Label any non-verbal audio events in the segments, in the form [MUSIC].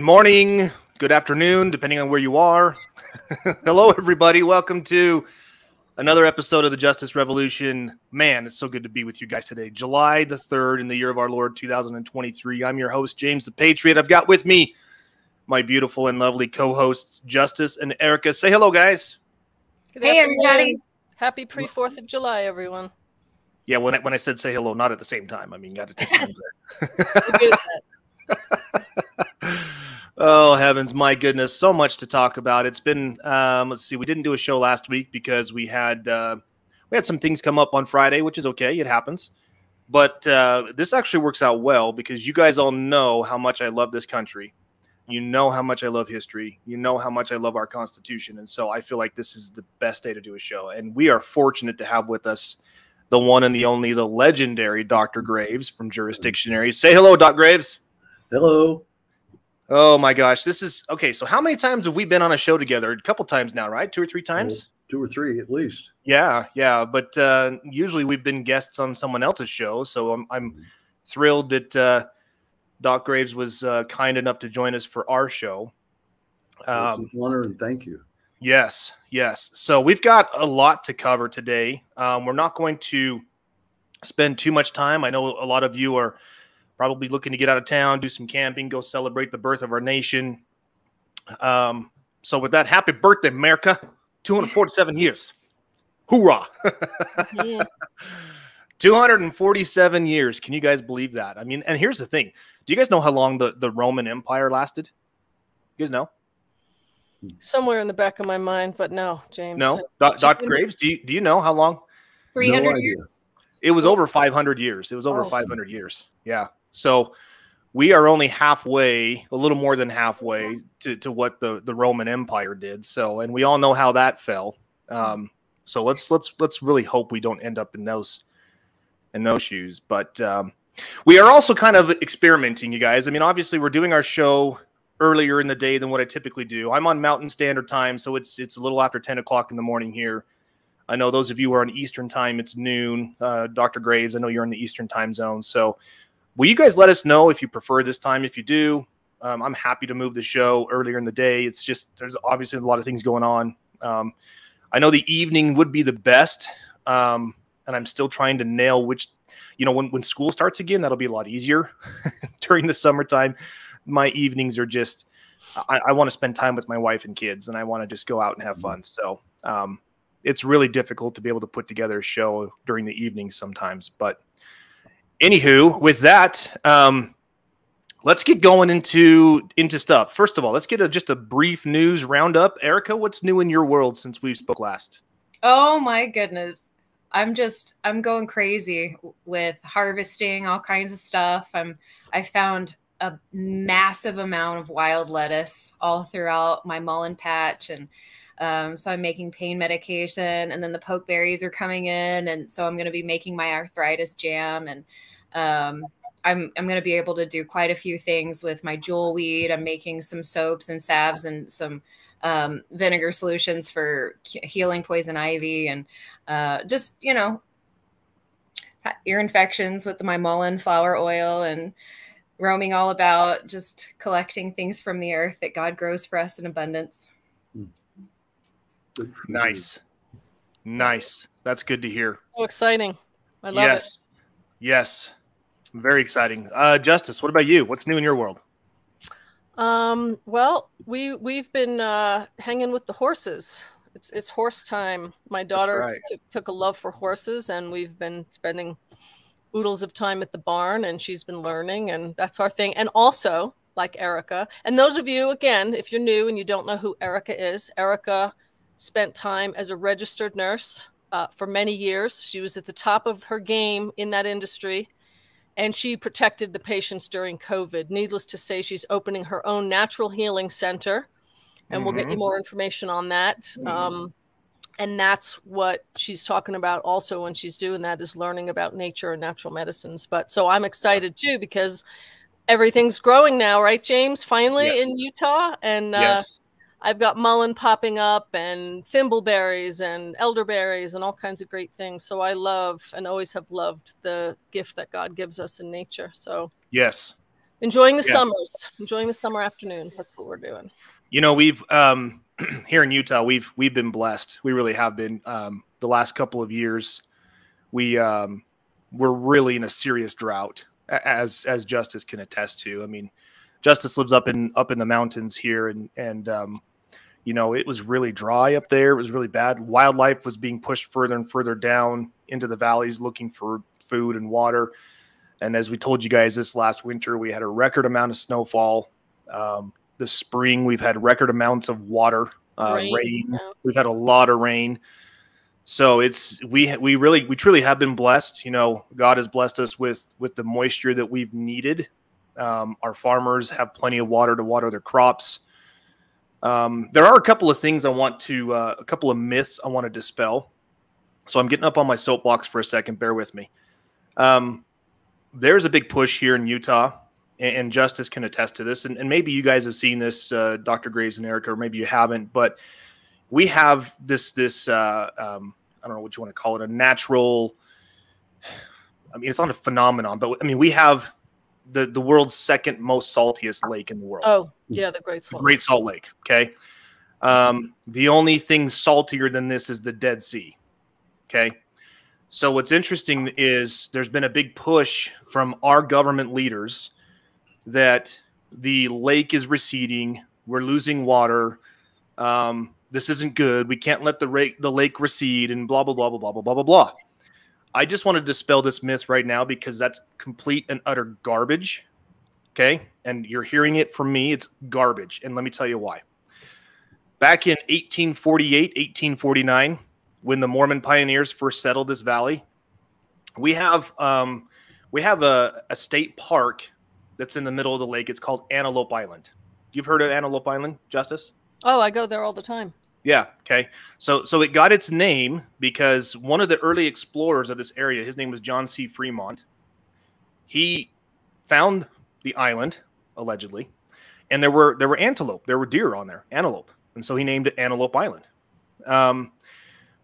Good morning, good afternoon, depending on where you are. [LAUGHS] Hello, everybody. Welcome to another episode of the Justice Revolution. Man, it's so good to be with you guys today. July the 3rd in the year of our Lord 2023. I'm your host, James the Patriot. I've got with me my beautiful and lovely co hosts, Justice and Erica. Say hello, guys. Good hey, afternoon. everybody. Happy pre 4th of July, everyone. Yeah, when I, when I said say hello, not at the same time. I mean, got to take there. [LAUGHS] [LAUGHS] Oh heavens, my goodness, so much to talk about. It's been um, let's see, we didn't do a show last week because we had uh, we had some things come up on Friday, which is okay, it happens. But uh, this actually works out well because you guys all know how much I love this country. You know how much I love history. You know how much I love our Constitution, and so I feel like this is the best day to do a show. And we are fortunate to have with us the one and the only, the legendary Dr. Graves from Jurisdictionary. Say hello, Doc Graves. Hello. Oh my gosh, this is okay. So how many times have we been on a show together? A couple times now, right? Two or three times. two or three at least. Yeah, yeah. But uh, usually we've been guests on someone else's show, so I'm, I'm mm-hmm. thrilled that uh, Doc Graves was uh, kind enough to join us for our show. Um, it's an honor and thank you. Yes, yes. So we've got a lot to cover today. Um, we're not going to spend too much time. I know a lot of you are probably looking to get out of town, do some camping, go celebrate the birth of our nation. Um, so with that, happy birthday, America! 247 years. Hoorah! [LAUGHS] 247 years. Can you guys believe that? I mean, and here's the thing. Do you guys know how long the, the Roman Empire lasted? You guys know? Somewhere in the back of my mind, but no, James. No, Dr. Graves, do you, do you know how long? 300 no years. It was over 500 years. It was over oh. 500 years. Yeah. So we are only halfway, a little more than halfway to, to what the, the Roman Empire did. So, and we all know how that fell. Um, so let's let's let's really hope we don't end up in those in those shoes. But um, we are also kind of experimenting, you guys. I mean, obviously, we're doing our show earlier in the day than what I typically do. I'm on Mountain Standard Time, so it's it's a little after 10 o'clock in the morning here. I know those of you who are on Eastern Time, it's noon. Uh, Dr. Graves, I know you're in the Eastern Time zone, so Will you guys let us know if you prefer this time? If you do, um, I'm happy to move the show earlier in the day. It's just there's obviously a lot of things going on. Um, I know the evening would be the best, um, and I'm still trying to nail which. You know, when when school starts again, that'll be a lot easier. [LAUGHS] During the summertime, my evenings are just. I, I want to spend time with my wife and kids, and I want to just go out and have fun. So um, it's really difficult to be able to put together a show during the evenings sometimes, but anywho, with that, um, let's get going into into stuff. First of all, let's get a, just a brief news roundup. Erica, what's new in your world since we spoke last? Oh my goodness. I'm just I'm going crazy with harvesting all kinds of stuff. I'm I found a massive amount of wild lettuce all throughout my mullein patch and um, so I'm making pain medication, and then the pokeberries are coming in, and so I'm going to be making my arthritis jam, and um, I'm I'm going to be able to do quite a few things with my jewel weed. I'm making some soaps and salves and some um, vinegar solutions for healing poison ivy, and uh, just you know ear infections with my mullein flower oil and roaming all about just collecting things from the earth that God grows for us in abundance. Mm. Nice. Nice. That's good to hear. So exciting. I love yes. it. Yes. Very exciting. Uh, Justice, what about you? What's new in your world? Um, well, we we've been uh, hanging with the horses. It's it's horse time. My daughter right. t- took a love for horses, and we've been spending oodles of time at the barn, and she's been learning, and that's our thing. And also, like Erica, and those of you again, if you're new and you don't know who Erica is, Erica spent time as a registered nurse uh, for many years. She was at the top of her game in that industry, and she protected the patients during COVID. Needless to say, she's opening her own natural healing center, and mm-hmm. we'll get you mm-hmm. more information on that. Mm-hmm. Um, and that's what she's talking about also when she's doing that is learning about nature and natural medicines. But so I'm excited too because everything's growing now, right, James? Finally yes. in Utah, and uh, yes I've got mullein popping up and thimbleberries and elderberries and all kinds of great things. So I love and always have loved the gift that God gives us in nature. So yes, Enjoying the yeah. summers, enjoying the summer afternoons. That's what we're doing. You know, we've um, [CLEARS THROAT] here in Utah, we've we've been blessed. We really have been. Um, the last couple of years, we um, we're really in a serious drought, as as Justice can attest to. I mean, Justice lives up in up in the mountains here, and and um, you know it was really dry up there. It was really bad. Wildlife was being pushed further and further down into the valleys, looking for food and water. And as we told you guys this last winter, we had a record amount of snowfall. Um, this spring, we've had record amounts of water, uh, rain. rain. We've had a lot of rain. So it's we we really we truly have been blessed. You know, God has blessed us with with the moisture that we've needed. Um, our farmers have plenty of water to water their crops. Um, there are a couple of things I want to, uh, a couple of myths I want to dispel. So I'm getting up on my soapbox for a second. Bear with me. Um, there's a big push here in Utah, and, and Justice can attest to this. And, and, maybe you guys have seen this, uh, Dr. Graves and Erica, or maybe you haven't. But we have this this uh, um, I don't know what you want to call it, a natural. I mean, it's not a phenomenon, but I mean, we have the the world's second most saltiest lake in the world. Oh, yeah, the Great Salt. The Great Salt Lake. Okay. Um, the only thing saltier than this is the Dead Sea. Okay. So what's interesting is there's been a big push from our government leaders that the lake is receding. We're losing water. Um, this isn't good. We can't let the, ra- the lake recede and blah, blah, blah, blah, blah, blah, blah, blah, blah. I just want to dispel this myth right now because that's complete and utter garbage. Okay. And you're hearing it from me. It's garbage. And let me tell you why. Back in 1848, 1849, when the Mormon pioneers first settled this valley. We have um, we have a, a state park that's in the middle of the lake. It's called Antelope Island. You've heard of Antelope Island, Justice? Oh, I go there all the time. Yeah. Okay. So so it got its name because one of the early explorers of this area, his name was John C. Fremont. He found the island allegedly, and there were there were antelope, there were deer on there, antelope, and so he named it Antelope Island. Um,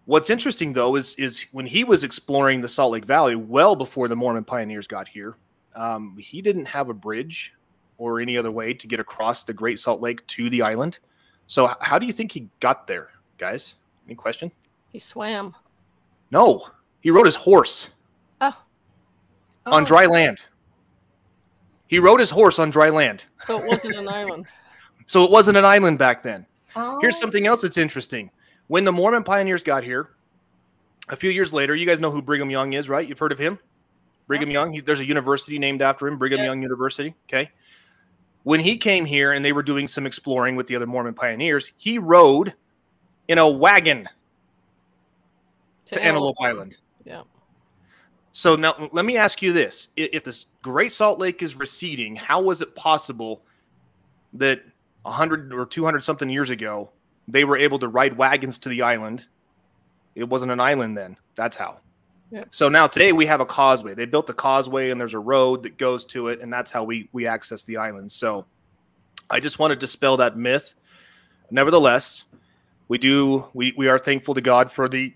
What's interesting though is is when he was exploring the Salt Lake Valley well before the Mormon pioneers got here, um, he didn't have a bridge or any other way to get across the Great Salt Lake to the island. So how do you think he got there, guys? Any question? He swam. No, he rode his horse. Oh. oh. On dry land. He rode his horse on dry land. So it wasn't an island. [LAUGHS] So it wasn't an island back then. Oh. Here's something else that's interesting. When the Mormon pioneers got here, a few years later, you guys know who Brigham Young is, right? You've heard of him? Brigham Young. He's, there's a university named after him, Brigham yes. Young University. Okay. When he came here and they were doing some exploring with the other Mormon pioneers, he rode in a wagon to, to Antelope, Antelope Island. Yeah. So now let me ask you this: If the Great Salt Lake is receding, how was it possible that 100 or 200 something years ago they were able to ride wagons to the island. It wasn't an island then. That's how. Yeah. So now today we have a causeway. They built a causeway and there's a road that goes to it, and that's how we we access the island. So I just want to dispel that myth. Nevertheless, we do we we are thankful to God for the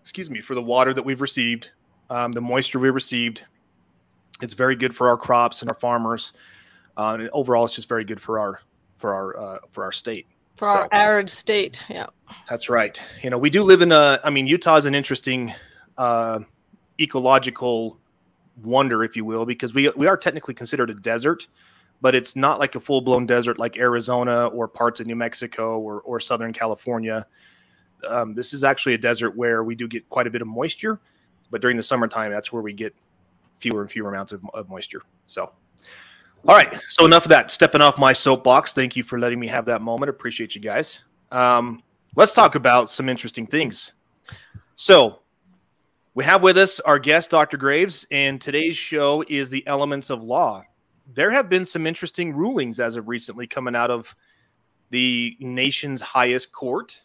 excuse me for the water that we've received, um, the moisture we received. It's very good for our crops and our farmers. Uh, and overall, it's just very good for our for our uh, for our state for so, our arid state. Yeah, that's right. You know, we do live in a. I mean, Utah is an interesting uh, ecological wonder, if you will, because we we are technically considered a desert, but it's not like a full blown desert like Arizona or parts of New Mexico or or Southern California. Um, this is actually a desert where we do get quite a bit of moisture, but during the summertime, that's where we get fewer and fewer amounts of, of moisture. So all right. So enough of that. Stepping off my soapbox. Thank you for letting me have that moment. Appreciate you guys. Um, let's talk about some interesting things. So we have with us our guest, Dr. Graves, and today's show is the elements of law. There have been some interesting rulings as of recently coming out of the nation's highest court,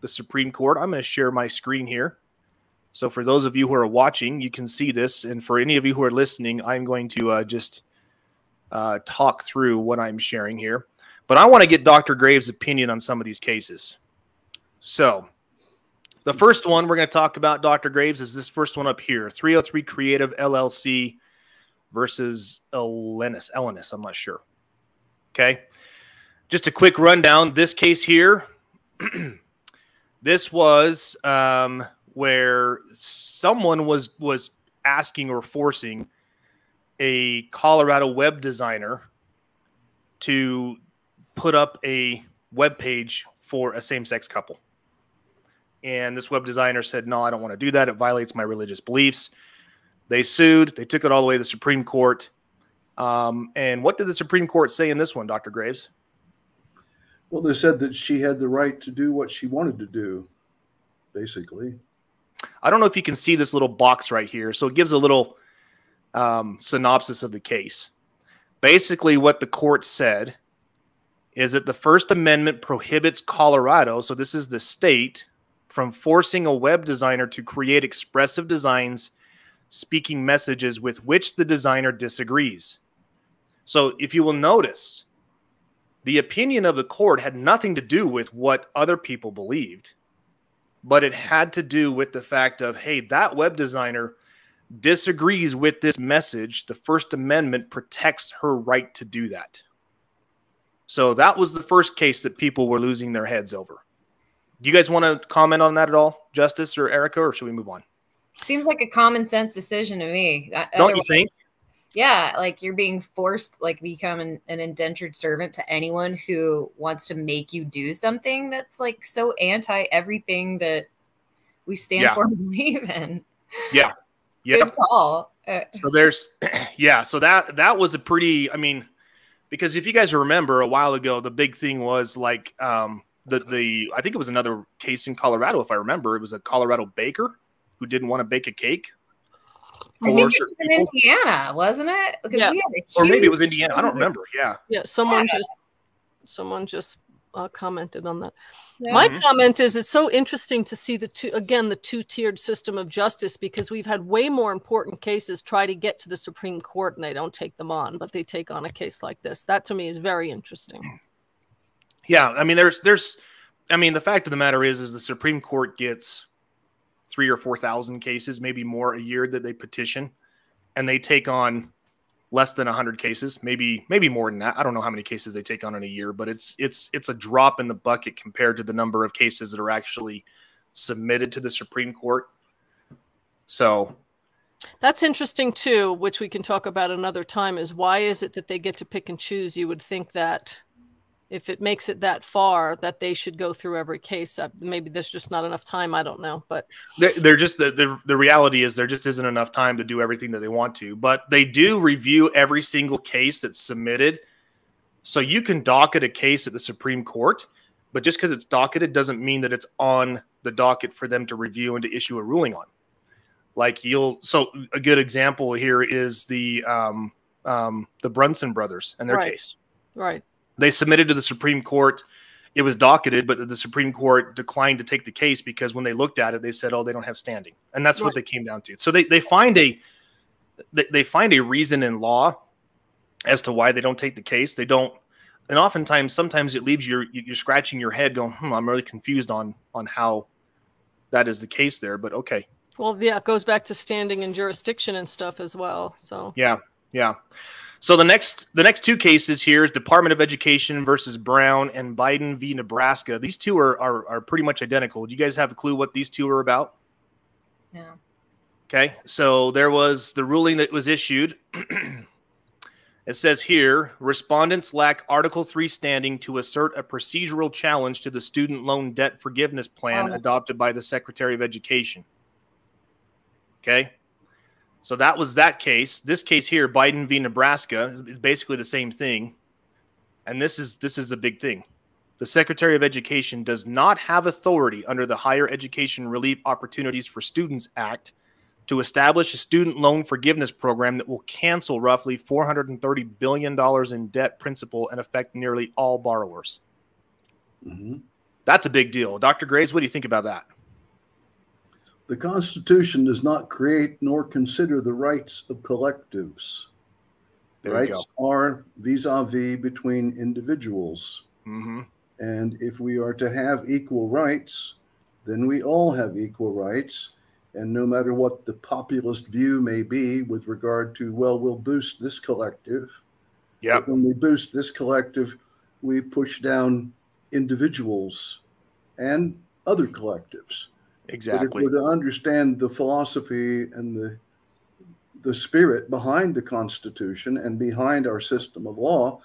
the Supreme Court. I'm going to share my screen here. So for those of you who are watching, you can see this. And for any of you who are listening, I'm going to uh, just uh, talk through what I'm sharing here. But I want to get Dr. Graves' opinion on some of these cases. So, the first one we're going to talk about, Dr. Graves, is this first one up here 303 Creative LLC versus Elenis. Elenis, I'm not sure. Okay. Just a quick rundown. This case here, [CLEARS THROAT] this was um, where someone was was asking or forcing a Colorado web designer to put up a web page for a same-sex couple. And this web designer said, "No, I don't want to do that. It violates my religious beliefs." They sued. They took it all the way to the Supreme Court. Um, and what did the Supreme Court say in this one, Dr. Graves? Well, they said that she had the right to do what she wanted to do, basically. I don't know if you can see this little box right here. So it gives a little um, synopsis of the case. Basically, what the court said is that the First Amendment prohibits Colorado, so this is the state, from forcing a web designer to create expressive designs speaking messages with which the designer disagrees. So, if you will notice, the opinion of the court had nothing to do with what other people believed, but it had to do with the fact of, hey, that web designer disagrees with this message. The First Amendment protects her right to do that. So that was the first case that people were losing their heads over. Do you guys want to comment on that at all, Justice or Erica, or should we move on? Seems like a common sense decision to me. Don't you think? Yeah, like you're being forced, like become an, an, indentured servant to anyone who wants to make you do something that's like so anti everything that we stand yeah. for and [LAUGHS] believe in. Yeah, yeah. Good call. So there's, [CLEARS THROAT] yeah. So that that was a pretty. I mean, because if you guys remember a while ago, the big thing was like um, the the I think it was another case in Colorado, if I remember, it was a Colorado baker who didn't want to bake a cake. I think it was in Indiana, wasn't it? Because yeah. or maybe it was Indiana. I don't remember. Yeah. Yeah. Someone yeah. just someone just uh, commented on that. Yeah. My mm-hmm. comment is it's so interesting to see the two again the two tiered system of justice because we've had way more important cases try to get to the Supreme Court and they don't take them on, but they take on a case like this. That to me is very interesting. Yeah, I mean, there's there's, I mean, the fact of the matter is, is the Supreme Court gets three or four thousand cases, maybe more a year that they petition, and they take on less than 100 cases maybe maybe more than that. I don't know how many cases they take on in a year but it's it's it's a drop in the bucket compared to the number of cases that are actually submitted to the supreme court. So that's interesting too which we can talk about another time is why is it that they get to pick and choose? You would think that if it makes it that far that they should go through every case uh, maybe there's just not enough time i don't know but they're, they're just the, the, the reality is there just isn't enough time to do everything that they want to but they do review every single case that's submitted. So you can docket a case at the supreme court but just because it's docketed doesn't mean that it's on the docket for them to review and to issue a ruling on. Like you'll so a good example here is the um, um, the brunson brothers and their right. case. Right they submitted to the Supreme Court. It was docketed, but the Supreme Court declined to take the case because when they looked at it, they said, "Oh, they don't have standing," and that's right. what they came down to. So they they find a they find a reason in law as to why they don't take the case. They don't, and oftentimes, sometimes it leaves you you're scratching your head, going, "Hmm, I'm really confused on on how that is the case there." But okay. Well, yeah, it goes back to standing and jurisdiction and stuff as well. So yeah, yeah. So the next the next two cases here is Department of Education versus Brown and Biden v. Nebraska. These two are, are are pretty much identical. Do you guys have a clue what these two are about? No. Okay, so there was the ruling that was issued. [CLEARS THROAT] it says here respondents lack Article 3 standing to assert a procedural challenge to the student loan debt forgiveness plan oh. adopted by the Secretary of Education. Okay. So that was that case. This case here, Biden v. Nebraska, is, basically the same thing. And this is this is a big thing. The Secretary of Education does not have authority under the Higher Education Relief Opportunities for Students Act to establish a student loan forgiveness program that will cancel roughly $430 billion in debt principal and affect nearly all borrowers. Mm-hmm. That's a big deal. Dr. Graves, what do you think about that? The Constitution does not create nor consider the rights of collectives. There rights are vis a vis between individuals. Mm-hmm. And if we are to have equal rights, then we all have equal rights. And no matter what the populist view may be with regard to, well, we'll boost this collective. Yeah. When we boost this collective, we push down individuals and other collectives. Exactly. But if we're to understand the philosophy and the the spirit behind the Constitution and behind our system of law,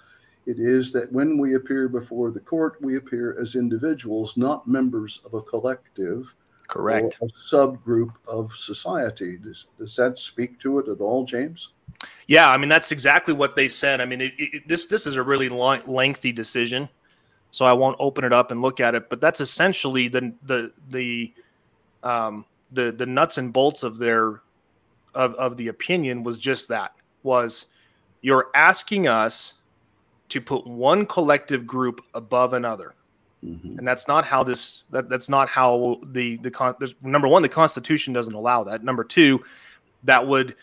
it is that when we appear before the court, we appear as individuals, not members of a collective Correct. a subgroup of society. Does, does that speak to it at all, James? Yeah, I mean that's exactly what they said. I mean, it, it, this this is a really long, lengthy decision, so I won't open it up and look at it. But that's essentially the the the um, the the nuts and bolts of their of of the opinion was just that was you're asking us to put one collective group above another. Mm-hmm. And that's not how this. That, that's not how the the con, number one. The Constitution doesn't allow that. Number two, that would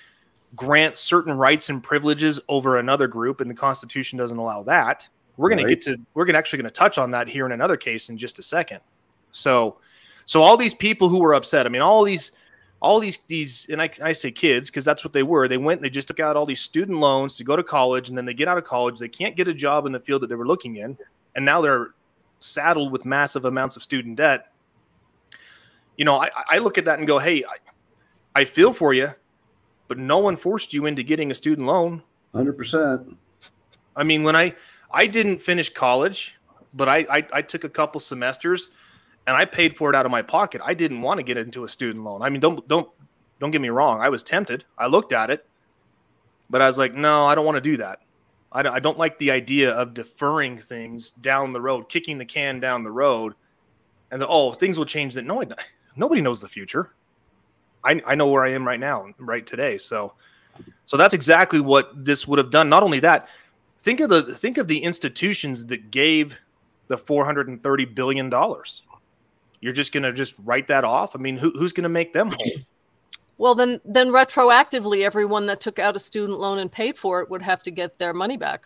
grant certain rights and privileges over another group, and the Constitution doesn't allow that. We're going right. to get to. We're going to actually going to touch on that here in another case in just a second. So, so all these people who were upset. I mean, all these, all these these, and I, I say kids because that's what they were. They went. They just took out all these student loans to go to college, and then they get out of college. They can't get a job in the field that they were looking in, and now they're saddled with massive amounts of student debt, you know, I, I look at that and go, hey, I, I feel for you, but no one forced you into getting a student loan. 100%. I mean, when I, I didn't finish college, but I, I, I took a couple semesters and I paid for it out of my pocket. I didn't want to get into a student loan. I mean, don't, don't, don't get me wrong. I was tempted. I looked at it, but I was like, no, I don't want to do that. I don't like the idea of deferring things down the road, kicking the can down the road, and the, oh, things will change. That no, nobody knows the future. I, I know where I am right now, right today. So, so that's exactly what this would have done. Not only that, think of the think of the institutions that gave the 430 billion dollars. You're just going to just write that off. I mean, who, who's going to make them whole? Well, then, then retroactively, everyone that took out a student loan and paid for it would have to get their money back.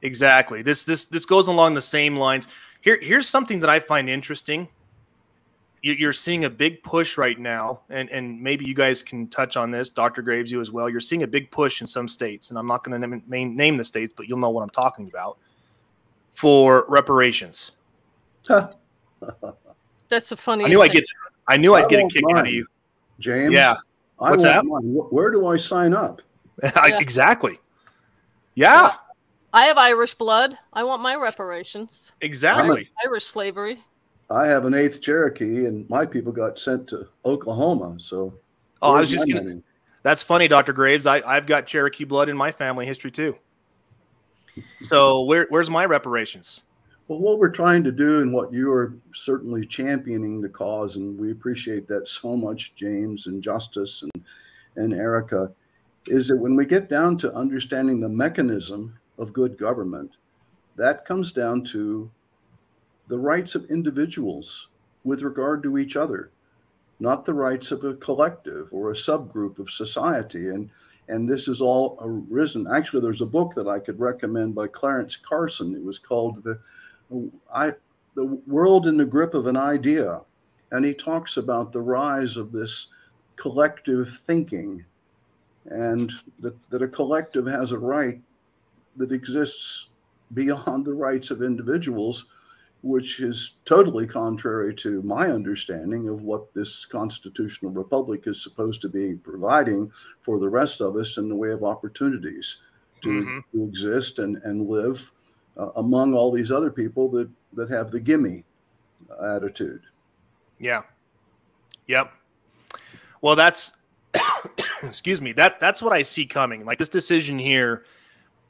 Exactly. This this this goes along the same lines. Here, here's something that I find interesting. You're seeing a big push right now, and and maybe you guys can touch on this, Dr. Graves, you as well. You're seeing a big push in some states, and I'm not going to name, name the states, but you'll know what I'm talking about for reparations. [LAUGHS] That's a funny. I knew I get. I knew I'd get a kick out of you, James. Yeah. What's that? Where do I sign up? [LAUGHS] yeah. exactly. Yeah. I have Irish blood. I want my reparations. Exactly. Irish slavery. I have an eighth Cherokee, and my people got sent to Oklahoma. So, oh, I was just gonna. Money? That's funny, Doctor Graves. I, I've got Cherokee blood in my family history too. So, where, where's my reparations? Well, what we're trying to do, and what you are certainly championing the cause, and we appreciate that so much, James and Justice and and Erica, is that when we get down to understanding the mechanism of good government, that comes down to the rights of individuals with regard to each other, not the rights of a collective or a subgroup of society. And and this is all arisen. Actually, there's a book that I could recommend by Clarence Carson. It was called the I, the world in the grip of an idea. And he talks about the rise of this collective thinking and that, that a collective has a right that exists beyond the rights of individuals, which is totally contrary to my understanding of what this constitutional republic is supposed to be providing for the rest of us in the way of opportunities to, mm-hmm. to exist and, and live uh, among all these other people that that have the gimme attitude. Yeah. Yep. Well, that's [COUGHS] excuse me. That that's what I see coming. Like this decision here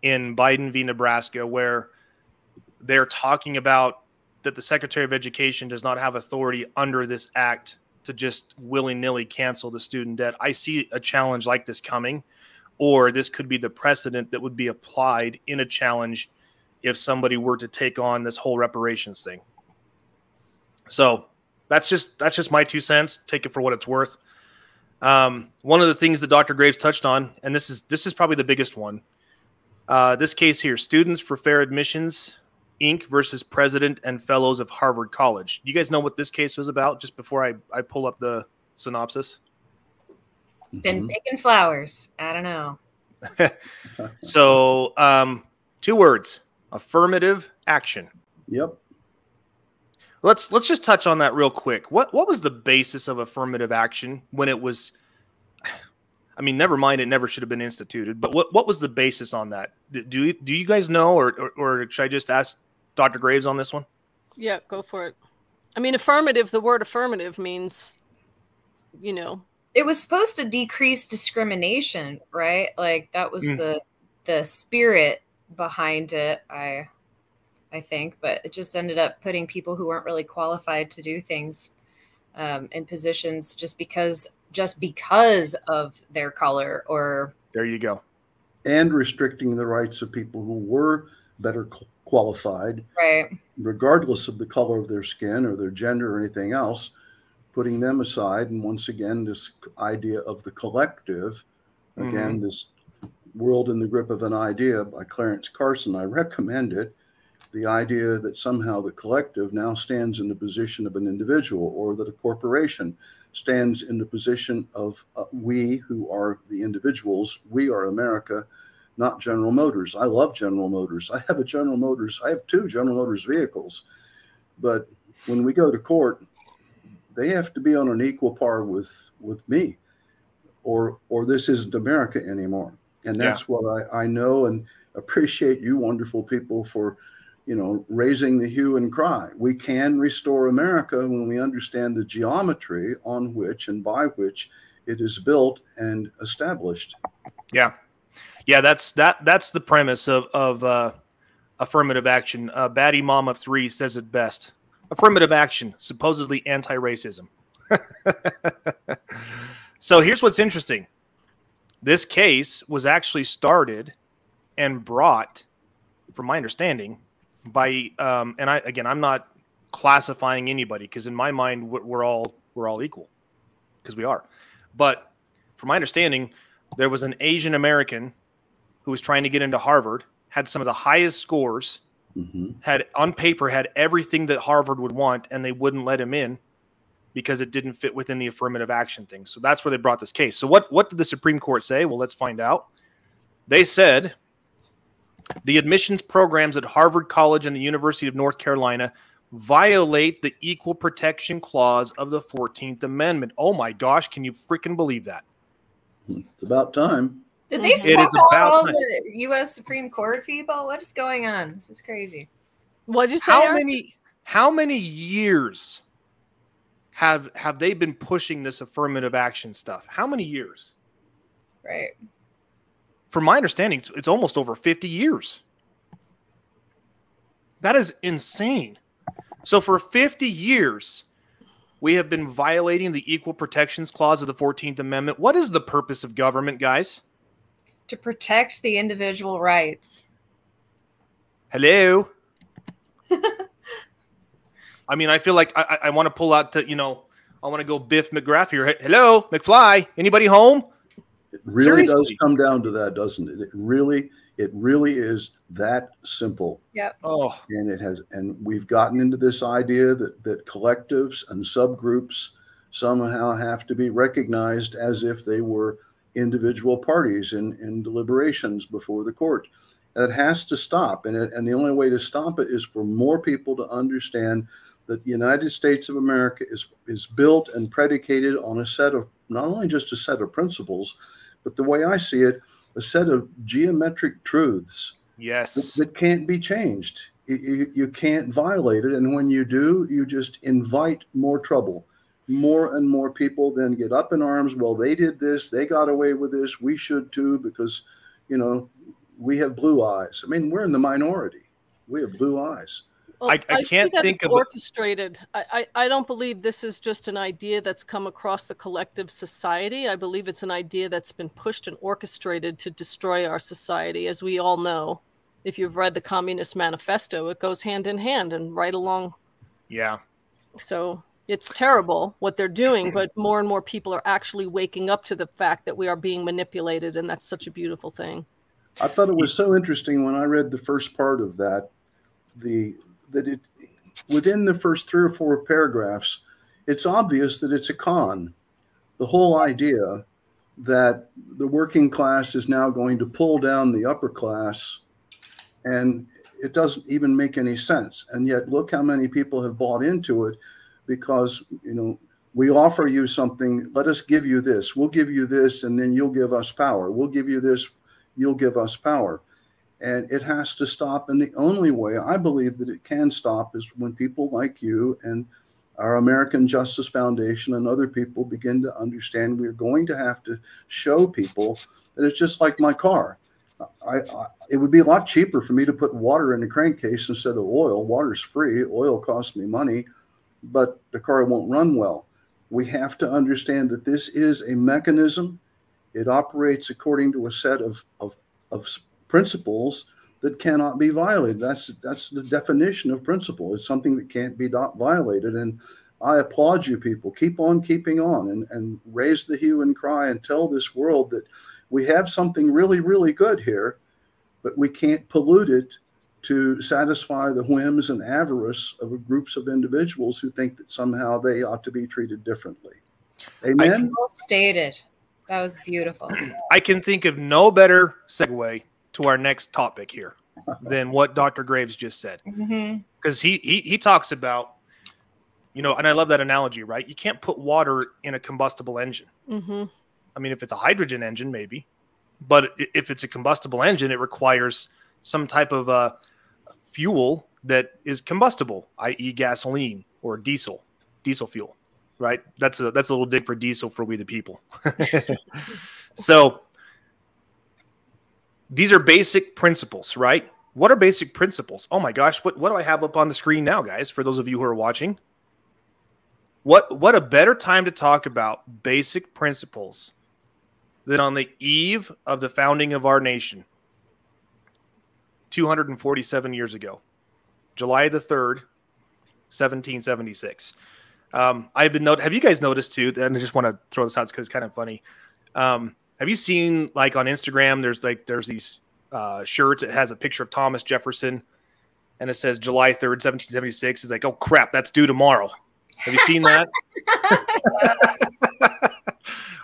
in Biden v. Nebraska, where they're talking about that the Secretary of Education does not have authority under this act to just willy nilly cancel the student debt. I see a challenge like this coming, or this could be the precedent that would be applied in a challenge if somebody were to take on this whole reparations thing. So that's just that's just my two cents. Take it for what it's worth. Um, one of the things that Dr. Graves touched on, and this is this is probably the biggest one. Uh, this case here: Students for Fair Admissions Inc. versus President and Fellows of Harvard College. You guys know what this case was about? Just before I I pull up the synopsis. Been mm-hmm. picking flowers. I don't know. [LAUGHS] so, um, two words: affirmative action. Yep. Let's let's just touch on that real quick. What what was the basis of affirmative action when it was? [SIGHS] I mean, never mind, it never should have been instituted. But what what was the basis on that? Do you, do you guys know, or, or or should I just ask Dr. Graves on this one? Yeah, go for it. I mean, affirmative. The word affirmative means, you know, it was supposed to decrease discrimination, right? Like that was mm. the the spirit behind it. I I think, but it just ended up putting people who weren't really qualified to do things um, in positions just because just because of their color or there you go and restricting the rights of people who were better qualified right regardless of the color of their skin or their gender or anything else putting them aside and once again this idea of the collective again mm-hmm. this world in the grip of an idea by clarence carson. I recommend it. The idea that somehow the collective now stands in the position of an individual or that a corporation stands in the position of uh, we who are the individuals. We are america not general motors. I love general motors. I have a general motors i have two general motors vehicles. But when we go to court they have to be on an equal par with with me or or this isn't america anymore and that's yeah. what I, I know and appreciate you wonderful people for you know, raising the hue and cry. We can restore America when we understand the geometry on which and by which it is built and established. Yeah, yeah, that's that. That's the premise of of uh, affirmative action. Uh, Batty Mama Three says it best: affirmative action, supposedly anti-racism. [LAUGHS] so here's what's interesting: this case was actually started and brought, from my understanding, by um, and I again I'm not classifying anybody because in my mind we're all we're all equal because we are. But from my understanding, there was an Asian American who was trying to get into Harvard, had some of the highest scores, mm-hmm. had on paper had everything that Harvard would want, and they wouldn't let him in because it didn't fit within the affirmative action thing. So that's where they brought this case. So what what did the Supreme Court say? Well, let's find out. They said the admissions programs at Harvard College and the University of North Carolina violate the equal protection clause of the 14th Amendment. Oh my gosh, can you freaking believe that? It's about time. Did they swap all time. the U.S. Supreme Court people? What is going on? This is crazy. What'd you say? How many? How many years have have they been pushing this affirmative action stuff? How many years? Right from my understanding, it's, it's almost over 50 years. That is insane. So for 50 years, we have been violating the Equal Protections Clause of the 14th Amendment. What is the purpose of government, guys? To protect the individual rights. Hello. [LAUGHS] I mean, I feel like I, I want to pull out to, you know, I want to go Biff McGrath here. Hello, McFly. Anybody home? It really Seriously. does come down to that, doesn't it? It really, it really is that simple. Yep. Oh. And it has, and we've gotten into this idea that that collectives and subgroups somehow have to be recognized as if they were individual parties in, in deliberations before the court. That has to stop. And, it, and the only way to stop it is for more people to understand that the United States of America is, is built and predicated on a set of not only just a set of principles, but the way I see it, a set of geometric truths. Yes. That, that can't be changed. You, you can't violate it. And when you do, you just invite more trouble. More and more people then get up in arms. Well, they did this. They got away with this. We should too, because, you know, we have blue eyes. I mean, we're in the minority. We have blue eyes. Well, I, I, I, can't think of orchestrated. I, I, I don't believe this is just an idea that's come across the collective society. I believe it's an idea that's been pushed and orchestrated to destroy our society, as we all know. If you've read the Communist Manifesto, it goes hand in hand and right along. Yeah. So it's terrible what they're doing, [CLEARS THROAT] but more and more people are actually waking up to the fact that we are being manipulated, and that's such a beautiful thing. I thought it was so interesting when I read the first part of that. The that it within the first three or four paragraphs, it's obvious that it's a con. The whole idea that the working class is now going to pull down the upper class and it doesn't even make any sense. And yet look how many people have bought into it because you know we offer you something let us give you this we'll give you this and then you'll give us power. We'll give you this you'll give us power and it has to stop and the only way i believe that it can stop is when people like you and our American Justice Foundation and other people begin to understand we're going to have to show people that it's just like my car. I, I, it would be a lot cheaper for me to put water in the crankcase instead of oil. Water's free, oil costs me money, but the car won't run well. We have to understand that this is a mechanism. It operates according to a set of, of, of principles that cannot be violated. That's that's the definition of principle. It's something that can't be violated. And I applaud you people. Keep on keeping on and, and raise the hue and cry and tell this world that we have something really, really good here, but we can't pollute it to satisfy the whims and avarice of groups of individuals who think that somehow they ought to be treated differently. Amen. Well stated. That was beautiful. I can think of no better segue to our next topic here [LAUGHS] than what Dr. Graves just said. Because mm-hmm. he, he he talks about, you know, and I love that analogy, right? You can't put water in a combustible engine. Mm-hmm. I mean, if it's a hydrogen engine, maybe, but if it's a combustible engine, it requires some type of uh, fuel that is combustible, i.e., gasoline or diesel, diesel fuel, right? That's a that's a little dig for diesel for we the people. [LAUGHS] [LAUGHS] so these are basic principles, right? What are basic principles? Oh my gosh, what, what do I have up on the screen now, guys? For those of you who are watching, what what a better time to talk about basic principles than on the eve of the founding of our nation 247 years ago july the 3rd 1776 um, i've been note have you guys noticed too and i just want to throw this out because it's kind of funny um, have you seen like on Instagram? There's like there's these uh, shirts. It has a picture of Thomas Jefferson, and it says July third, seventeen seventy six. Is like, oh crap, that's due tomorrow. Have you seen that? [LAUGHS]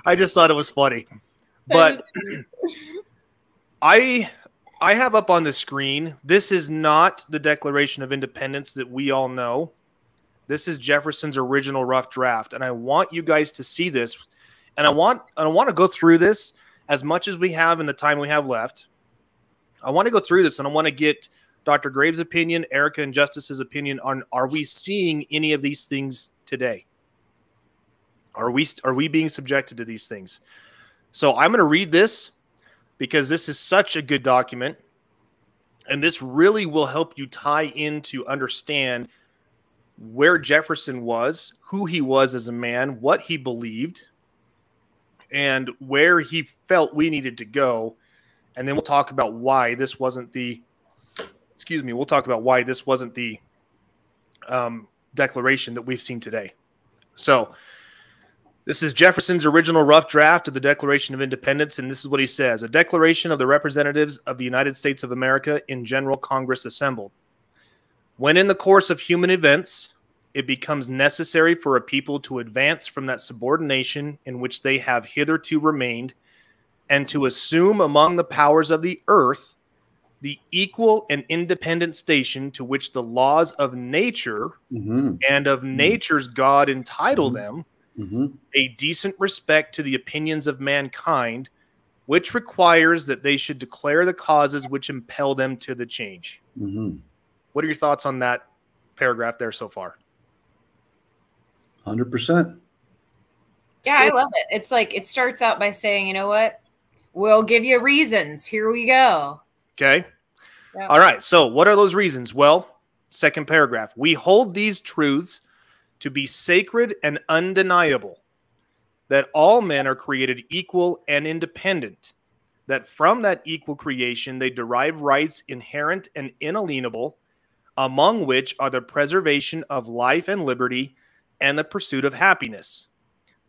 I just thought it was funny, but I I have up on the screen. This is not the Declaration of Independence that we all know. This is Jefferson's original rough draft, and I want you guys to see this and I want I want to go through this as much as we have in the time we have left. I want to go through this and I want to get Dr. Graves' opinion, Erica and Justice's opinion on are we seeing any of these things today? Are we are we being subjected to these things? So I'm going to read this because this is such a good document and this really will help you tie in to understand where Jefferson was, who he was as a man, what he believed, and where he felt we needed to go. And then we'll talk about why this wasn't the, excuse me, we'll talk about why this wasn't the um, declaration that we've seen today. So, this is Jefferson's original rough draft of the Declaration of Independence, and this is what he says A declaration of the representatives of the United States of America in General Congress assembled. When in the course of human events, it becomes necessary for a people to advance from that subordination in which they have hitherto remained and to assume among the powers of the earth the equal and independent station to which the laws of nature mm-hmm. and of mm-hmm. nature's God entitle mm-hmm. them, mm-hmm. a decent respect to the opinions of mankind, which requires that they should declare the causes which impel them to the change. Mm-hmm. What are your thoughts on that paragraph there so far? Hundred percent. Yeah, I love it. It's like it starts out by saying, you know what? We'll give you reasons. Here we go. Okay. Yep. All right. So, what are those reasons? Well, second paragraph. We hold these truths to be sacred and undeniable that all men are created equal and independent, that from that equal creation they derive rights inherent and inalienable, among which are the preservation of life and liberty and the pursuit of happiness.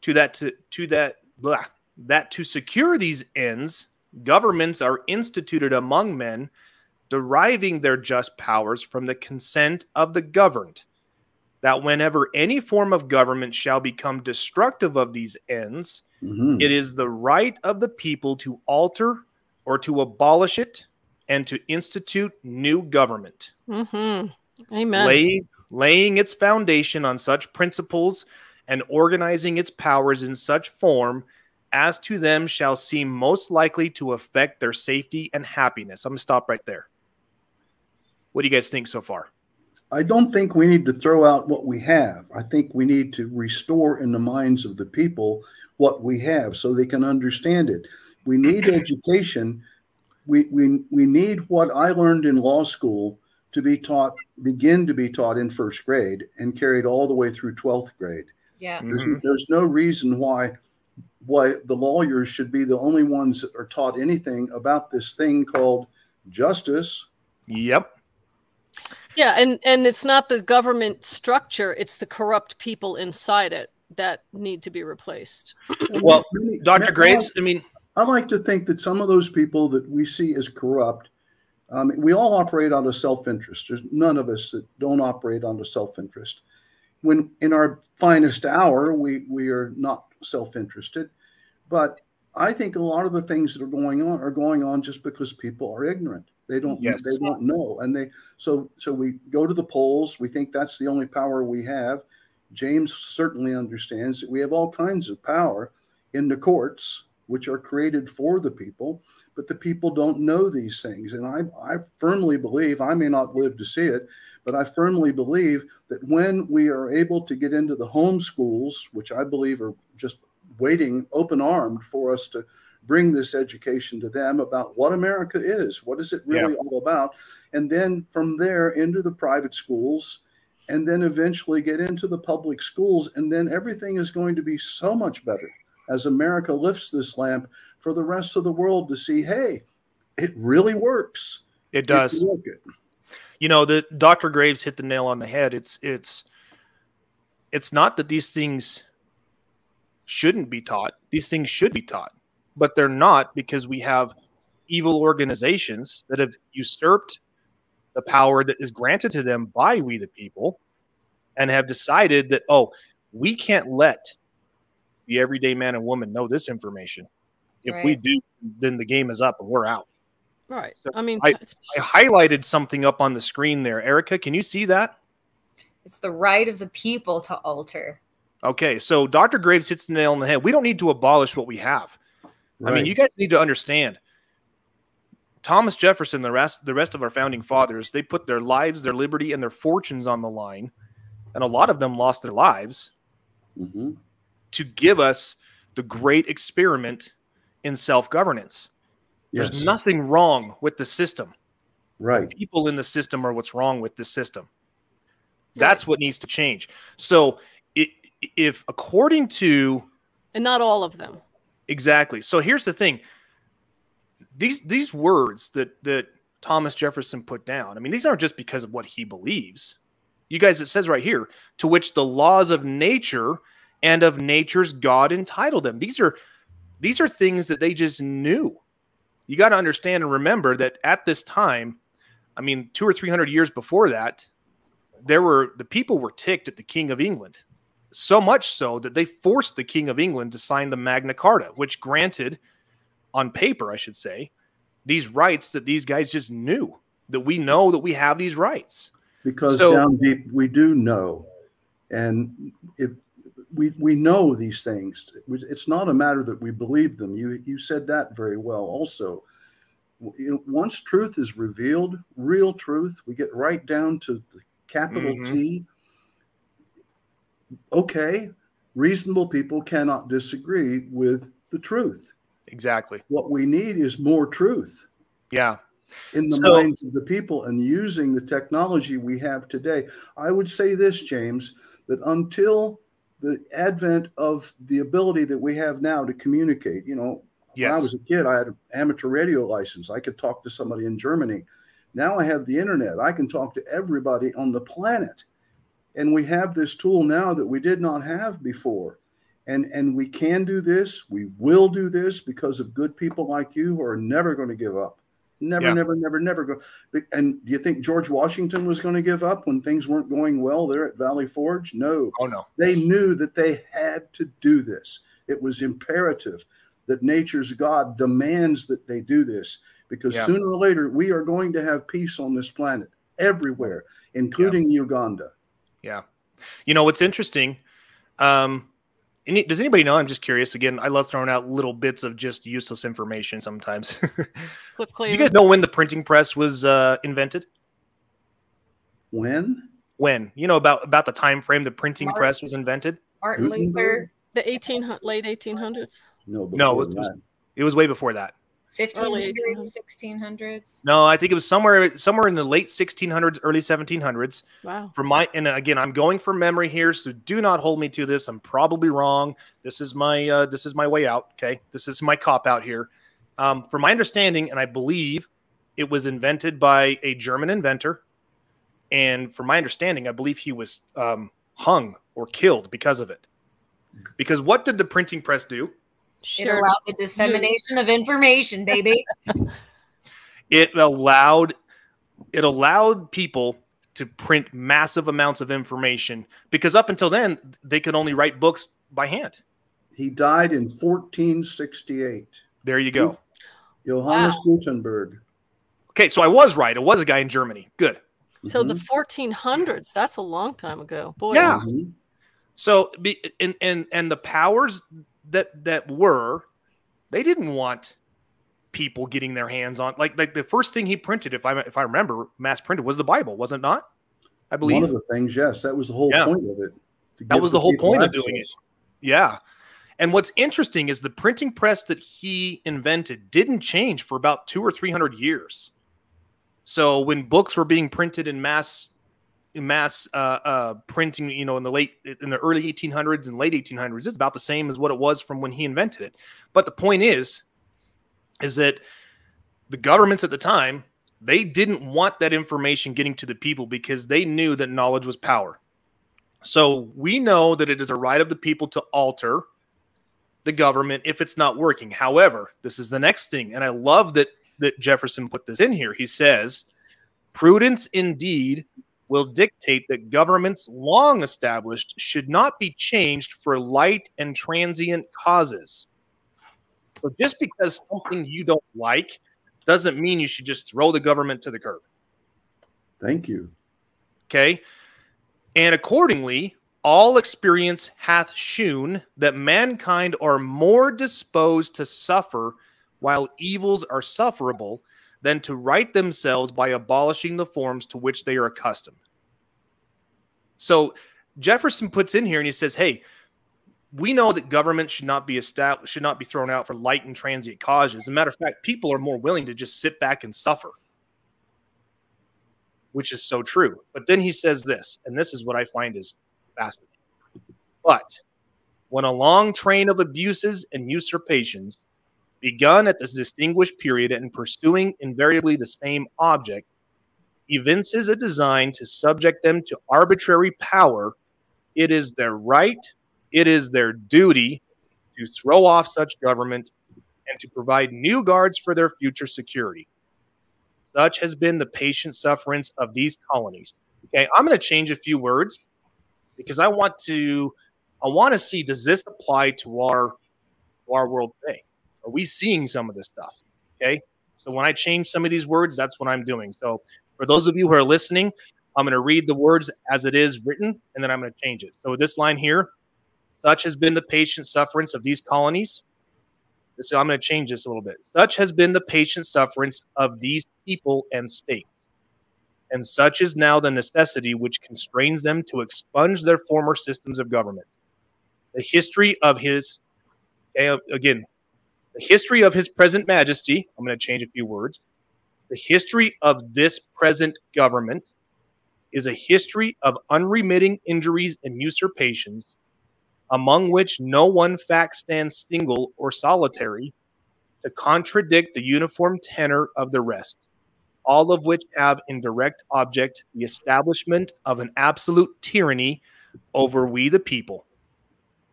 To that to, to that blah, that to secure these ends, governments are instituted among men, deriving their just powers from the consent of the governed, that whenever any form of government shall become destructive of these ends, mm-hmm. it is the right of the people to alter or to abolish it and to institute new government. Mm-hmm. Amen. Lay, laying its foundation on such principles and organizing its powers in such form as to them shall seem most likely to affect their safety and happiness. I'm going to stop right there. What do you guys think so far? I don't think we need to throw out what we have. I think we need to restore in the minds of the people what we have so they can understand it. We need education. We, we, we need what I learned in law school to be taught, begin to be taught in first grade and carried all the way through 12th grade. Yeah. There's, mm-hmm. there's no reason why why the lawyers should be the only ones that are taught anything about this thing called justice. Yep. Yeah, and and it's not the government structure; it's the corrupt people inside it that need to be replaced. [CLEARS THROAT] well, Dr. Graves, I mean, I like to think that some of those people that we see as corrupt, um, we all operate out of self-interest. There's none of us that don't operate out of self-interest. When in our finest hour, we we are not self-interested, but I think a lot of the things that are going on are going on just because people are ignorant. They don't yes. they don't know. And they so so we go to the polls. We think that's the only power we have. James certainly understands that we have all kinds of power in the courts, which are created for the people, but the people don't know these things. And I, I firmly believe, I may not live to see it, but I firmly believe that when we are able to get into the home schools, which I believe are just waiting open armed for us to bring this education to them about what America is, what is it really yeah. all about, and then from there into the private schools, and then eventually get into the public schools, and then everything is going to be so much better as America lifts this lamp for the rest of the world to see, hey, it really works. It does. It. You know, the Dr. Graves hit the nail on the head. It's it's it's not that these things shouldn't be taught. These things should be taught but they're not because we have evil organizations that have usurped the power that is granted to them by we the people and have decided that oh we can't let the everyday man and woman know this information if right. we do then the game is up and we're out right so i mean I, I highlighted something up on the screen there erica can you see that it's the right of the people to alter okay so dr graves hits the nail on the head we don't need to abolish what we have Right. I mean, you guys need to understand. Thomas Jefferson, the rest, the rest of our founding fathers, they put their lives, their liberty, and their fortunes on the line, and a lot of them lost their lives mm-hmm. to give us the great experiment in self-governance. Yes. There's nothing wrong with the system. Right. people in the system are what's wrong with the system. That's what needs to change. So, it, if according to, and not all of them, Exactly. So here's the thing. These these words that that Thomas Jefferson put down. I mean, these aren't just because of what he believes. You guys, it says right here, to which the laws of nature and of nature's God entitled them. These are these are things that they just knew. You got to understand and remember that at this time, I mean, two or three hundred years before that, there were the people were ticked at the King of England so much so that they forced the King of England to sign the Magna Carta, which granted, on paper, I should say, these rights that these guys just knew that we know that we have these rights. Because so, down deep, we do know. And it, we, we know these things. It's not a matter that we believe them. You, you said that very well also. Once truth is revealed, real truth, we get right down to the capital mm-hmm. T okay, reasonable people cannot disagree with the truth. Exactly. What we need is more truth. Yeah. In the so, minds of the people and using the technology we have today. I would say this, James, that until the advent of the ability that we have now to communicate, you know, yes. when I was a kid, I had an amateur radio license. I could talk to somebody in Germany. Now I have the internet. I can talk to everybody on the planet. And we have this tool now that we did not have before. And, and we can do this. We will do this because of good people like you who are never going to give up. Never, yeah. never, never, never go. And do you think George Washington was going to give up when things weren't going well there at Valley Forge? No. Oh, no. They knew that they had to do this. It was imperative that nature's God demands that they do this because yeah. sooner or later we are going to have peace on this planet everywhere, including yeah. Uganda. Yeah. You know, what's interesting. Um, any, does anybody know? I'm just curious. Again, I love throwing out little bits of just useless information sometimes. [LAUGHS] you guys know when the printing press was uh, invented? When? When? You know about about the time frame the printing Martin, press was invented? Martin Luther. The 18 late 1800s. No, no, it was, it was way before that. 1500s, 1600s. No, I think it was somewhere somewhere in the late 1600s, early 1700s. Wow. From my and again, I'm going from memory here, so do not hold me to this. I'm probably wrong. This is my uh, this is my way out. Okay, this is my cop out here. Um, from my understanding, and I believe it was invented by a German inventor. And from my understanding, I believe he was um, hung or killed because of it. Because what did the printing press do? It allowed the dissemination of information, baby. [LAUGHS] it allowed it allowed people to print massive amounts of information because up until then they could only write books by hand. He died in 1468. There you go. Johannes wow. Gutenberg. Okay, so I was right. It was a guy in Germany. Good. So mm-hmm. the 1400s, that's a long time ago. Boy. Yeah. Mm-hmm. So and and and the powers that that were they didn't want people getting their hands on like like the first thing he printed if i if i remember mass printed was the bible was it not? I believe one of the things yes that was the whole yeah. point of it that was the, whole point access. of doing it. Yeah. And what's interesting is the printing press that he invented didn't change for about two or three hundred years. So when books were being printed in mass mass uh, uh, printing, you know, in the late, in the early 1800s and late 1800s, it's about the same as what it was from when he invented it. But the point is, is that the governments at the time they didn't want that information getting to the people because they knew that knowledge was power. So we know that it is a right of the people to alter the government if it's not working. However, this is the next thing, and I love that that Jefferson put this in here. He says, "Prudence indeed will dictate that governments long established should not be changed for light and transient causes. So just because something you don't like doesn't mean you should just throw the government to the curb. Thank you. Okay. And accordingly, all experience hath shewn that mankind are more disposed to suffer while evils are sufferable than to right themselves by abolishing the forms to which they are accustomed. So Jefferson puts in here and he says, "Hey, we know that government should not be established, should not be thrown out for light and transient causes. As a matter of fact, people are more willing to just sit back and suffer." Which is so true. But then he says this, and this is what I find is fascinating. But when a long train of abuses and usurpations begun at this distinguished period and pursuing invariably the same object, evinces a design to subject them to arbitrary power, it is their right, it is their duty to throw off such government and to provide new guards for their future security. Such has been the patient sufferance of these colonies. Okay, I'm going to change a few words because I want to I want to see does this apply to our to our world today? Are we seeing some of this stuff? Okay. So when I change some of these words, that's what I'm doing. So for those of you who are listening, I'm going to read the words as it is written, and then I'm going to change it. So this line here, such has been the patient sufferance of these colonies. So I'm going to change this a little bit. Such has been the patient sufferance of these people and states. And such is now the necessity which constrains them to expunge their former systems of government. The history of his, again, the history of his present majesty, I'm going to change a few words, the history of this present government is a history of unremitting injuries and usurpations, among which no one fact stands single or solitary to contradict the uniform tenor of the rest, all of which have in direct object the establishment of an absolute tyranny over we the people.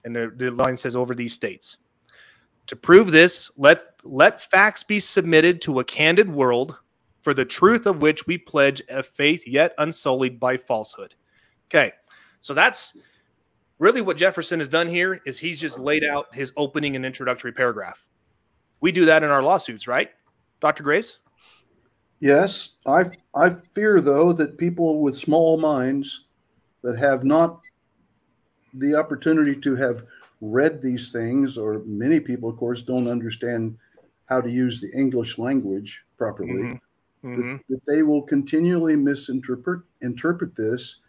And the, the line says over these states. To prove this, let let facts be submitted to a candid world, for the truth of which we pledge a faith yet unsullied by falsehood. Okay, so that's really what Jefferson has done here is he's just laid out his opening and introductory paragraph. We do that in our lawsuits, right, Dr. Graves? Yes, I I fear though that people with small minds that have not the opportunity to have read these things, or many people, of course, don't understand how to use the English language properly, mm-hmm. Mm-hmm. That, that, they will continually misinterpret interpret this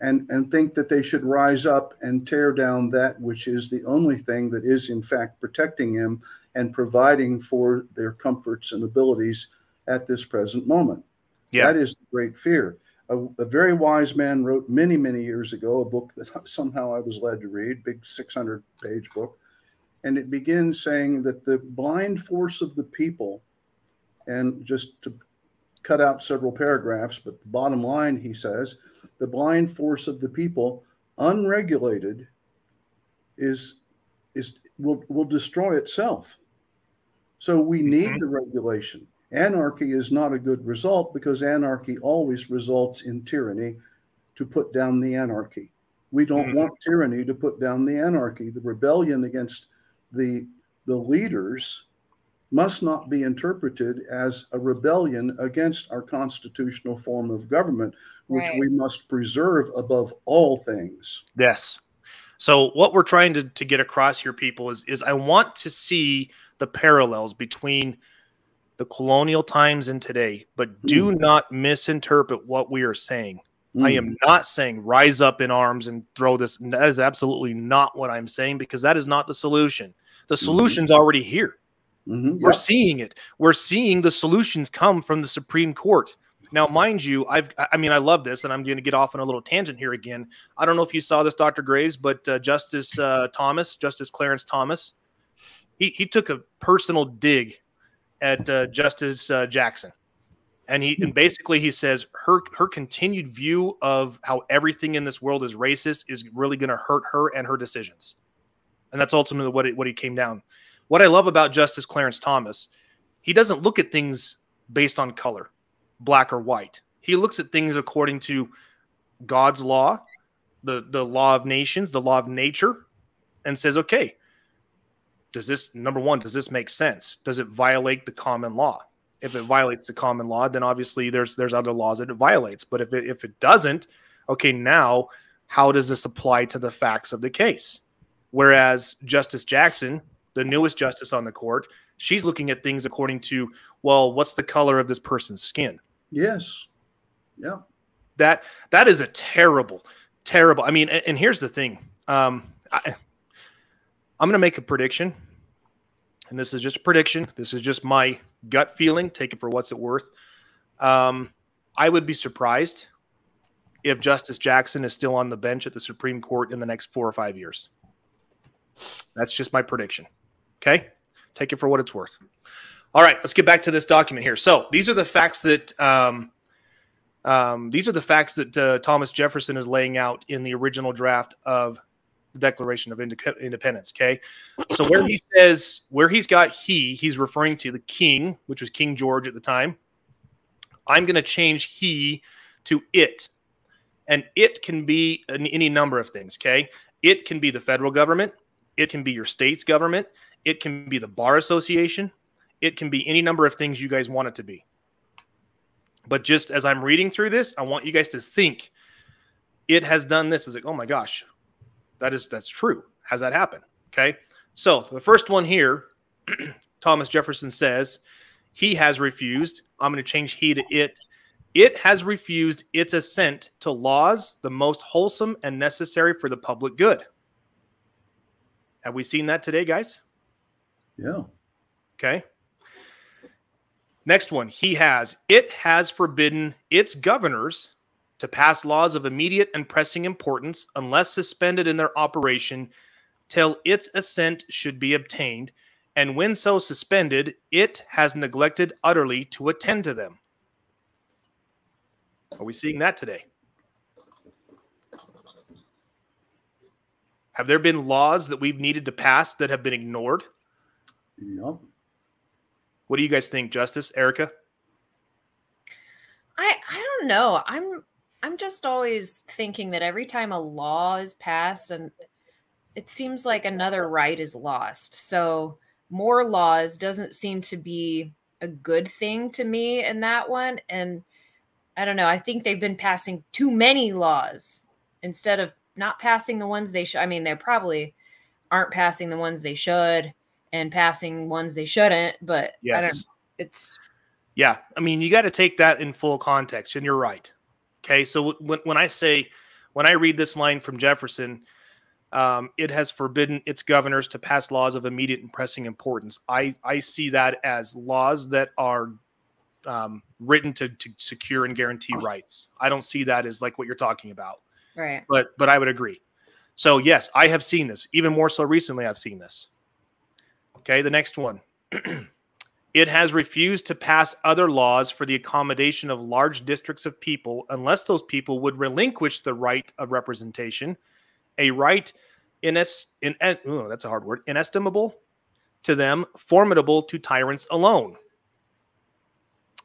and, and think that they should rise up and tear down that which is the only thing that is, in fact, protecting them and providing for their comforts and abilities at this present moment. Yeah. That is the great fear. A, a, very wise man wrote many, many years ago a book that [LAUGHS] somehow I was led to read, big 600 page book. And it begins saying that the blind force of the people, and just to cut out several paragraphs, but the bottom line, he says, the blind force of the people, unregulated, is is will will destroy itself. So we need mm-hmm. the regulation. Anarchy is not a good result because anarchy always results in tyranny to put down the anarchy. We don't mm-hmm. want tyranny to put down the anarchy. The rebellion against the the leaders must not be interpreted as a rebellion against our constitutional form of government, which right. we must preserve above all things. Yes. So what we're trying to, to get across here, people, is is I want to see the parallels between the colonial times and today, but do mm. not misinterpret what we are saying. Mm. I am not saying rise up in arms and throw this. That is absolutely not what I'm saying because that is not the solution. The mm-hmm. solution's mm-hmm. already here. Mm-hmm. We're seeing it. We're seeing the solutions come from the Supreme Court. Now, mind you, I've I mean I love this, and I'm going to get off on a little tangent here again. I don't know if you saw this, Dr. Graves, but uh, Justice uh, Thomas, Justice Clarence Thomas, he he took a personal dig at uh, Justice uh, Jackson, and he and basically he says her her continued view of how everything in this world is racist is really going to hurt her and her decisions, and that's ultimately what it, what he came down. What I love about Justice Clarence Thomas, he doesn't look at things based on color, black or white. He looks at things according to God's law, the the law of nations, the law of nature, and says, okay, does this number one does this make sense? Does it violate the common law? If it violates the common law then obviously there's there's other laws that it violates. But if it if it doesn't okay now how does this apply to the facts of the case? Whereas justice jackson the newest justice on the court she's looking at things according to well what's the color of this person's skin? Yes. Yeah that that is a terrible terrible i mean and, and here's the thing. Um I, I'm going to make a prediction, and this is just a prediction. This is just my gut feeling. Take it for what's it worth. Um, I would be surprised if Justice Jackson is still on the bench at the Supreme Court in the next four or five years. That's just my prediction. Okay, take it for what it's worth. All right, let's get back to this document here. So these are the facts that um, um, these are the facts that uh, Thomas Jefferson is laying out in the original draft of Declaration of Independence. Okay, so where he says where he's got he, he's referring to the king, which was King George at the time. I'm going to change he to it, and it can be any number of things. Okay, it can be the federal government, it can be your state's government, it can be the bar association, it can be any number of things you guys want it to be. But just as I'm reading through this, I want you guys to think it has done this. Is like, oh my gosh, that is that's true. Has that happened? Okay. So the first one here, [CLEARS THROAT] Thomas Jefferson says he has refused. I'm going to change he to it. It has refused its assent to laws the most wholesome and necessary for the public good. Have we seen that today, guys? Yeah. Okay. Next one, he has. It has forbidden its governors to pass laws of immediate and pressing importance unless suspended in their operation till its assent should be obtained, and when so suspended, it has neglected utterly to attend to them. Are we seeing that today? Have there been laws that we've needed to pass that have been ignored? Yep. What do you guys think, Justice Erica? I I don't know. I'm I'm just always thinking that every time a law is passed and it seems like another right is lost. So more laws doesn't seem to be a good thing to me in that one and I don't know. I think they've been passing too many laws instead of not passing the ones they should. I mean, they probably aren't passing the ones they should and passing ones they shouldn't, but yes. I don't it's yeah, I mean, you got to take that in full context, and you're right. Okay, so when, when I say, when I read this line from Jefferson, um, it has forbidden its governors to pass laws of immediate and pressing importance. I, I see that as laws that are um, written to, to secure and guarantee rights. I don't see that as like what you're talking about. Right. But but I would agree. So yes, I have seen this. Even more so recently, I've seen this. Okay, the next one. [CLEARS THROAT] It has refused to pass other laws for the accommodation of large districts of people unless those people would relinquish the right of representation, a right ines, in, oh, that's a hard word, inestimable to them, formidable to tyrants alone.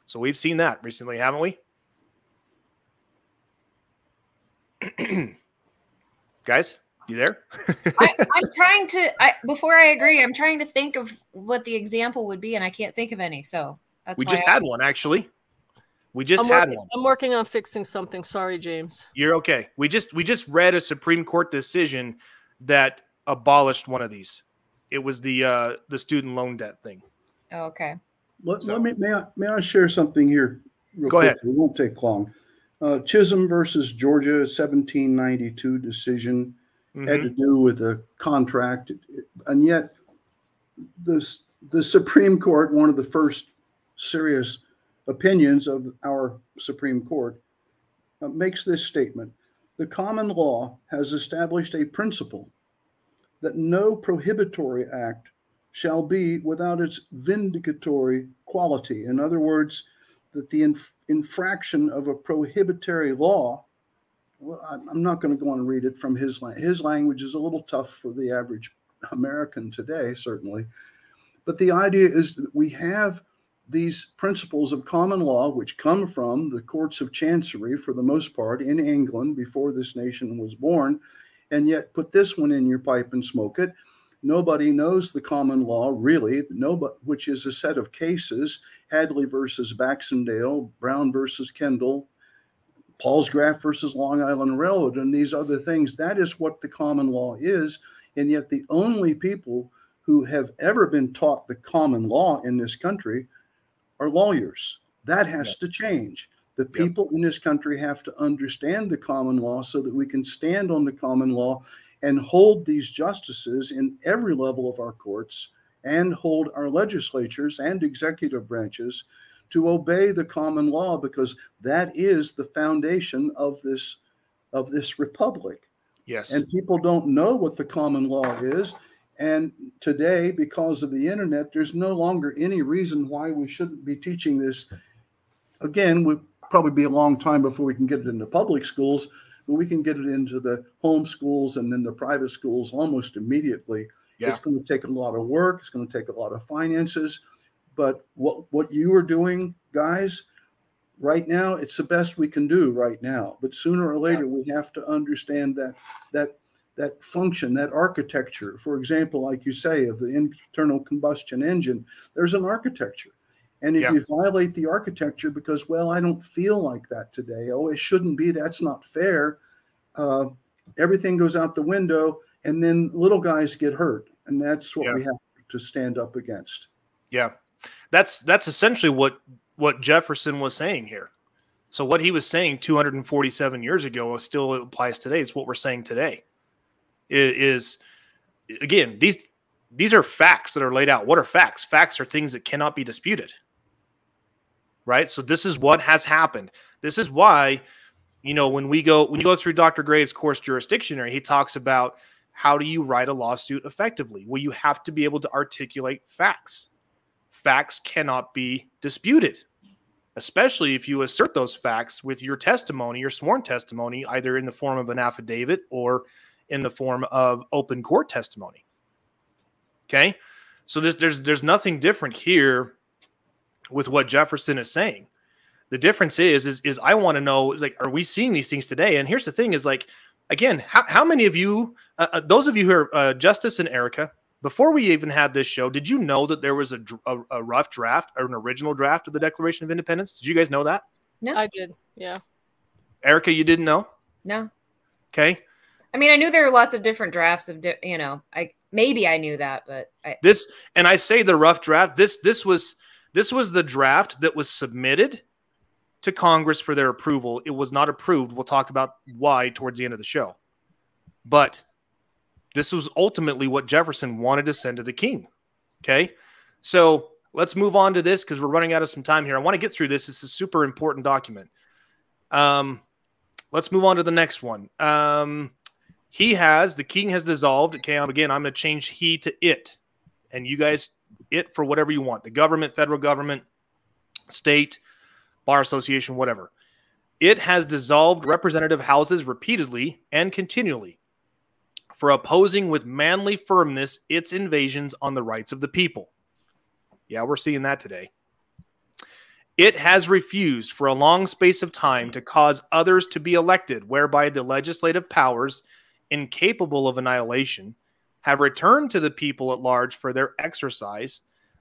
So we've seen that recently, haven't we? [CLEARS THROAT] Guys? You there? [LAUGHS] I, am trying to. I, before I agree, I'm trying to think of what the example would be, and I can't think of any. So we just I, had one actually. We just I'm had working, one. I'm working on fixing something. Sorry, James. You're okay. We just we just read a Supreme Court decision that abolished one of these. It was the uh the student loan debt thing. Oh, okay. Let, so. let me may I, may I share something here? Go quick. ahead. It won't take long. Uh, Chisholm versus Georgia, 1792 decision mm-hmm. had to do with a contract, and yet the the Supreme Court, one of the first serious opinions of our Supreme Court, uh, makes this statement: the common law has established a principle that no prohibitory act shall be without its vindicatory quality. In other words, that the inf- infraction of a prohibitory law I'm not going to go on and read it from his language. His language is a little tough for the average American today, certainly. But the idea is that we have these principles of common law, which come from the courts of chancery for the most part in England before this nation was born, and yet put this one in your pipe and smoke it. Nobody knows the common law really, nobody, which is a set of cases Hadley versus Baxendale, Brown versus Kendall, Palsgraf versus Long Island Railroad and these other things. That is what the common law is. And yet, the only people who have ever been taught the common law in this country are lawyers. That has yep. to change. The people yep. in this country have to understand the common law so that we can stand on the common law and hold these justices in every level of our courts and hold our legislatures and executive branches to obey the common law because that is the foundation of this of this republic. Yes. And people don't know what the common law is. And today, because of the internet, there's no longer any reason why we shouldn't be teaching this. Again, would probably be a long time before we can get it into public schools, but we can get it into the home schools and then the private schools almost immediately. Yeah. It's going to take a lot of work. It's going to take a lot of finances. But what what you are doing, guys, right now, it's the best we can do right now. But sooner or later, we have to understand that that that function, that architecture. For example, like you say, of the internal combustion engine, there's an architecture. And if yeah. you violate the architecture because, well, I don't feel like that today, oh, it shouldn't be, that's not fair, uh, everything goes out the window, and then little guys get hurt. And that's what yeah. we have to stand up against. Yeah that's that's essentially what what Jefferson was saying here. So what he was saying 247 years ago still applies today. It's what we're saying today. Is, is again these these are facts that are laid out. What are facts? Facts are things that cannot be disputed. Right? So this is what has happened. This is why you know when we go when you go through Dr. Graves' course jurisdictionary, he talks about how do you write a lawsuit effectively? Well, you have to be able to articulate facts facts cannot be disputed, especially if you assert those facts with your testimony, your sworn testimony, either in the form of an affidavit or in the form of open court testimony. Okay. So there's there's there's nothing different here with what Jefferson is saying. The difference is, is, is I want to know is like, are we seeing these things today? And here's the thing: is like, again, how, how many of you, uh, uh, those of you who are uh, Justice and Erica, before we even had this show, did you know that there was a, a, a, rough draft or an original draft of the Declaration of Independence? Did you guys know that? No, I did. Yeah. Erica, you didn't know? No. Okay. I mean, I knew there were lots of different drafts of, di- you know, I maybe I knew that, but I- this and I say the rough draft. This this was this was the draft that was submitted to Congress for their approval. It was not approved. We'll talk about why towards the end of the show. But this was ultimately what Jefferson wanted to send to the king. Okay. So let's move on to this because we're running out of some time here. I want to get through this. It's a super important document. Um, let's move on to the next one. Um, he has, the king has dissolved. Okay. Again, I'm going to change he to it. And you guys, it for whatever you want the government, federal government, state, bar association, whatever. It has dissolved representative houses repeatedly and continually for opposing with manly firmness its invasions on the rights of the people. Yeah, we're seeing that today. It has refused for a long space of time to cause others to be elected, whereby the legislative powers, incapable of annihilation, have returned to the people at large for their exercise,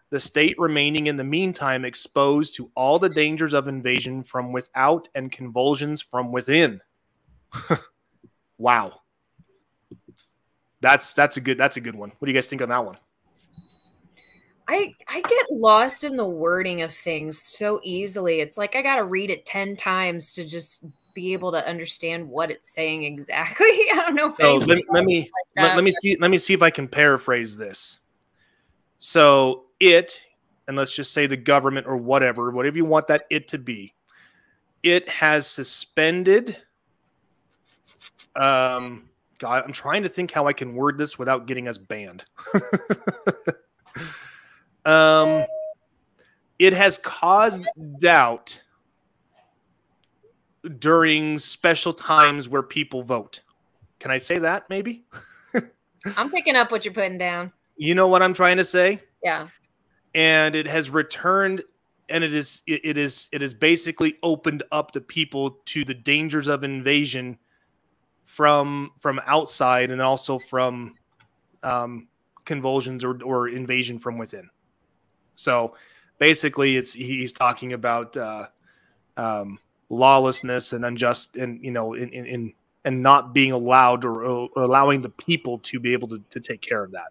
the state remaining in the meantime exposed to all the dangers of invasion from without and convulsions from within. [LAUGHS] wow. That's that's a good that's a good one. What do you guys think on that one? I I get lost in the wording of things so easily. It's like I got to read it 10 times to just be able to understand what it's saying exactly. [LAUGHS] I don't know so let, let, me like let, let me see let me see if I can paraphrase this. So it and let's just say the government or whatever, whatever you want that it to be, it has suspended um God, I'm trying to think how I can word this without getting us banned. [LAUGHS] um, it has caused doubt during special times where people vote. Can I say that maybe? I'm picking up what you're putting down. You know what I'm trying to say? Yeah. And it has returned and it is it, is it is basically opened up the people to the dangers of invasion from from outside and also from um, convulsions or, or invasion from within. So basically, it's he's talking about uh, um, lawlessness and unjust and you know in, in, in and not being allowed or, or, allowing the people to be able to, to take care of that.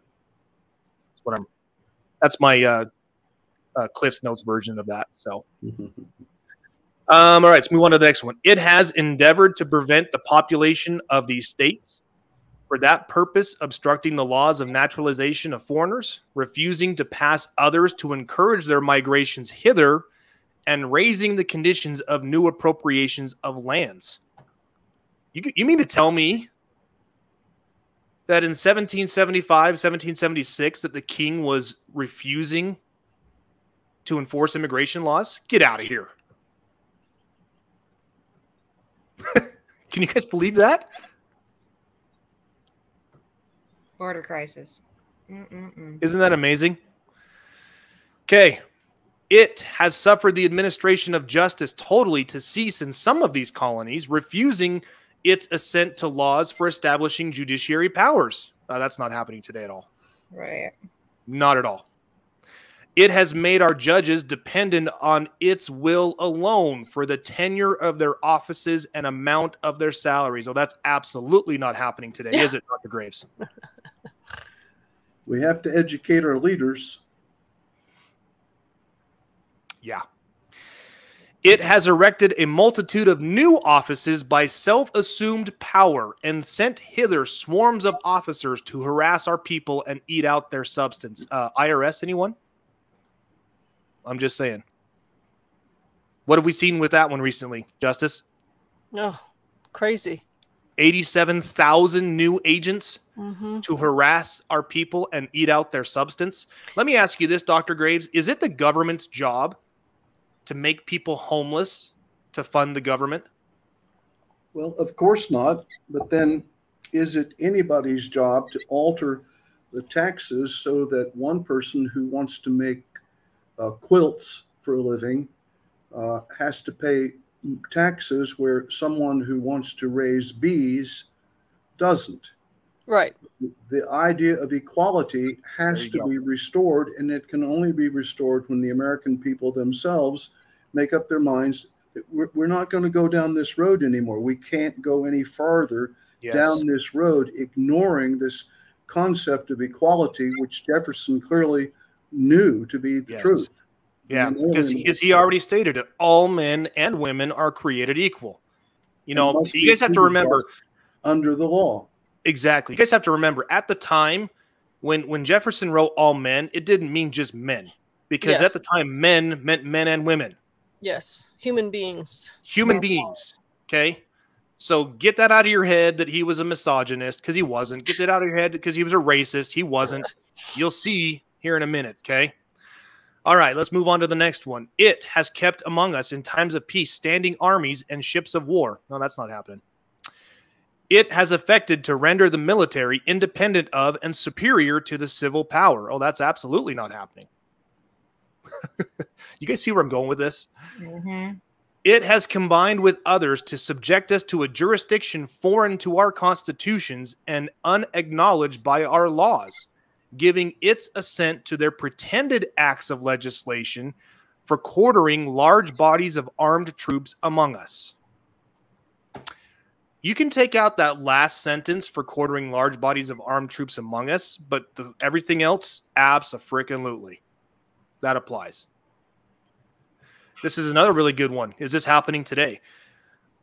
That's what I'm. That's my uh, uh, Cliff's Notes version of that. So. Um, all right, let's move on to the next one. It has endeavored to prevent the population of these states. For that purpose, obstructing the laws of naturalization of foreigners, refusing to pass others to encourage their migrations hither, and raising the conditions of new appropriations of lands. You, you mean to tell me that in 1775, 1776, that the king was refusing to enforce immigration laws? Get out of here. [LAUGHS] Can you guys believe that? Border crisis. Mm-mm-mm. Isn't that amazing? Okay. It has suffered the administration of justice totally to cease in some of these colonies, refusing its assent to laws for establishing judiciary powers. Uh, that's not happening today at all. Right. Not at all. It has made our judges dependent on its will alone for the tenure of their offices and amount of their salaries. Oh, that's absolutely not happening today, is it, Dr. Graves? We have to educate our leaders. Yeah. It has erected a multitude of new offices by self assumed power and sent hither swarms of officers to harass our people and eat out their substance. Uh, IRS, anyone? I'm just saying. What have we seen with that one recently, Justice? No, oh, crazy. 87,000 new agents mm-hmm. to harass our people and eat out their substance. Let me ask you this, Dr. Graves. Is it the government's job to make people homeless to fund the government? Well, of course not. But then is it anybody's job to alter the taxes so that one person who wants to make uh, quilts for a living uh, has to pay taxes where someone who wants to raise bees doesn't. Right. The idea of equality has to go. be restored, and it can only be restored when the American people themselves make up their minds that we're, we're not going to go down this road anymore. We can't go any farther yes. down this road, ignoring this concept of equality, which Jefferson clearly knew to be the yes. truth. Yeah, because because he already stated it. All men and women are created equal. You know, you guys have to remember under the law. Exactly. You guys have to remember at the time when when Jefferson wrote all men, it didn't mean just men. Because yes. at the time men meant men and women. Yes, human beings. Human beings. Okay. So get that out of your head that he was a misogynist because he wasn't. Get that out of your head because he was a racist. He wasn't. You'll see here in a minute. Okay. All right, let's move on to the next one. It has kept among us in times of peace standing armies and ships of war. No, that's not happening. It has affected to render the military independent of and superior to the civil power. Oh, that's absolutely not happening. [LAUGHS] you guys see where I'm going with this? Mm-hmm. It has combined with others to subject us to a jurisdiction foreign to our constitutions and unacknowledged by our laws giving its assent to their pretended acts of legislation for quartering large bodies of armed troops among us. You can take out that last sentence for quartering large bodies of armed troops among us, but the, everything else, absolutely. That applies. This is another really good one. Is this happening today?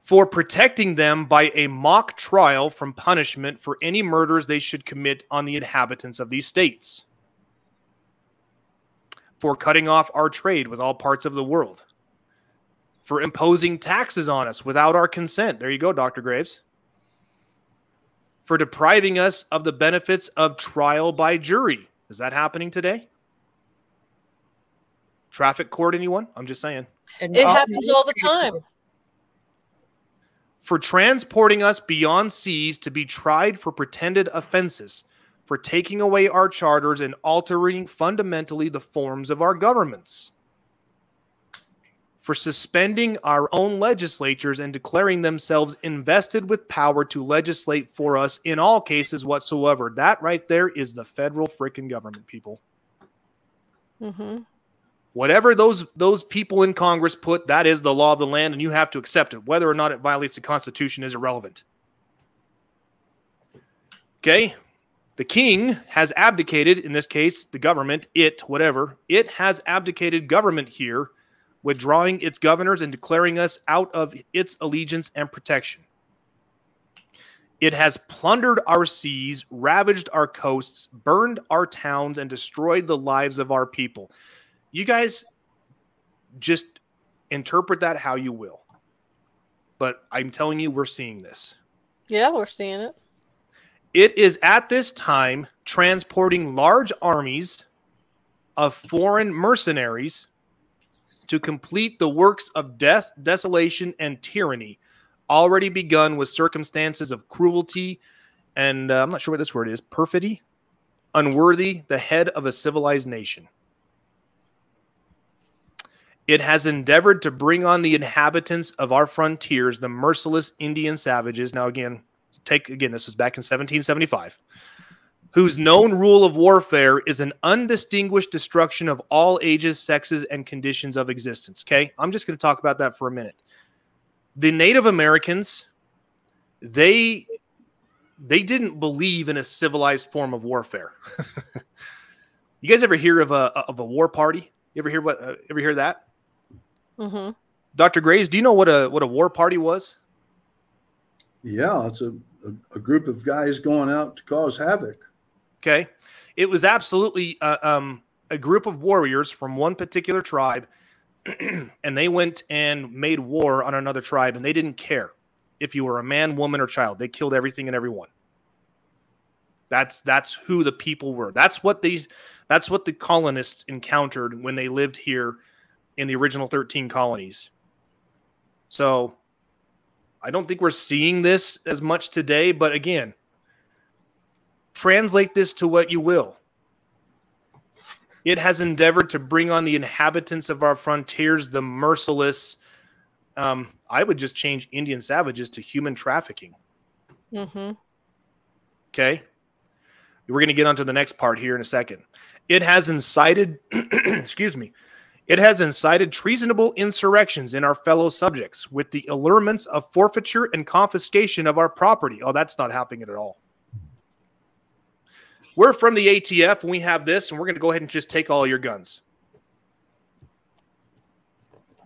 For protecting them by a mock trial from punishment for any murders they should commit on the inhabitants of these states, for cutting off our trade with all parts of the world, for imposing taxes on us without our consent. There you go, Dr. Graves. For depriving us of the benefits of trial by jury. Is that happening today? Traffic court, anyone? I'm just saying. It happens all the time for transporting us beyond seas to be tried for pretended offenses, for taking away our charters and altering fundamentally the forms of our governments, for suspending our own legislatures and declaring themselves invested with power to legislate for us in all cases whatsoever. That right there is the federal freaking government, people. Mm-hmm whatever those those people in Congress put, that is the law of the land, and you have to accept it. Whether or not it violates the Constitution is irrelevant. Okay, the king has abdicated. In this case, the government, it, whatever, it has abdicated government here, withdrawing its governors and declaring us out of its allegiance and protection. It has plundered our seas, ravaged our coasts, burned our towns, and destroyed the lives of our people. You guys just interpret that how you will. But I'm telling you, we're seeing this. Yeah, we're seeing it. It is at this time transporting large armies of foreign mercenaries to complete the works of death, desolation, and tyranny already begun with circumstances of cruelty and uh, I'm not sure what this word is perfidy, unworthy the head of a civilized nation. It has endeavored to bring on the inhabitants of our frontiers, the merciless Indian savages. Now, again, take again, this was back in 1775, whose known rule of warfare is an undistinguished destruction of all ages, sexes, and conditions of existence. Okay, I'm just going to talk about that for a minute. The Native Americans, they they didn't believe in a civilized form of warfare. [LAUGHS] you guys ever hear of a of a war party? You ever hear what? Uh, ever hear that? Mm-hmm. Dr. Graves, do you know what a what a war party was? Yeah, it's a, a, a group of guys going out to cause havoc. Okay, it was absolutely uh, um, a group of warriors from one particular tribe, [CLEARS THROAT] and they went and made war on another tribe, and they didn't care if you were a man, woman, or child. They killed everything and everyone. That's that's who the people were. That's what these. That's what the colonists encountered when they lived here in the original 13 colonies. So I don't think we're seeing this as much today, but again, translate this to what you will. It has endeavored to bring on the inhabitants of our frontiers the merciless. Um, I would just change Indian savages to human trafficking. Mm-hmm. Okay. We're going to get onto the next part here in a second. It has incited, [CLEARS THROAT] excuse me, it has incited treasonable insurrections in our fellow subjects with the allurements of forfeiture and confiscation of our property. Oh, that's not happening at all. We're from the ATF and we have this, and we're going to go ahead and just take all your guns.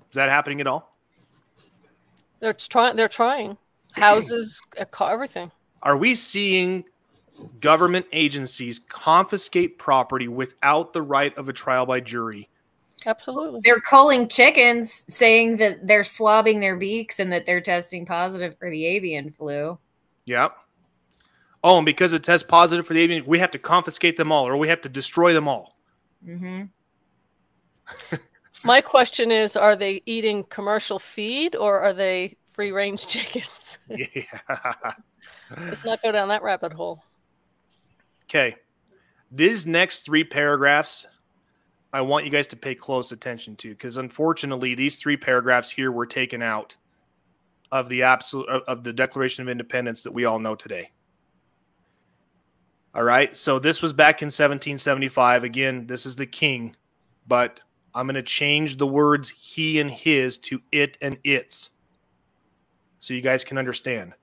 Is that happening at all? They're trying. They're trying. Houses, uh, everything. Are we seeing government agencies confiscate property without the right of a trial by jury? Absolutely. They're calling chickens, saying that they're swabbing their beaks and that they're testing positive for the avian flu. Yep. Oh, and because it tests positive for the avian, we have to confiscate them all, or we have to destroy them all. Mm-hmm. [LAUGHS] My question is: Are they eating commercial feed, or are they free range chickens? [LAUGHS] yeah. Let's not go down that rabbit hole. Okay. These next three paragraphs, I want you guys to pay close attention to because unfortunately, these three paragraphs here were taken out of the absolute of the Declaration of Independence that we all know today. All right. So this was back in 1775. Again, this is the king, but I'm going to change the words he and his to it and its so you guys can understand.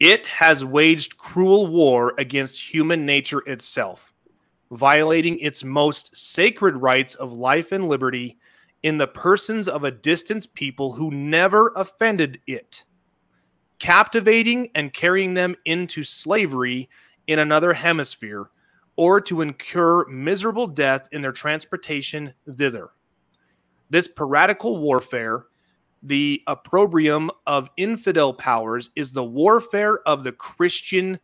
It has waged cruel war against human nature itself, violating its most sacred rights of life and liberty in the persons of a distant people who never offended it, captivating and carrying them into slavery in another hemisphere, or to incur miserable death in their transportation thither. This piratical warfare the opprobrium of infidel powers is the warfare of the Christian.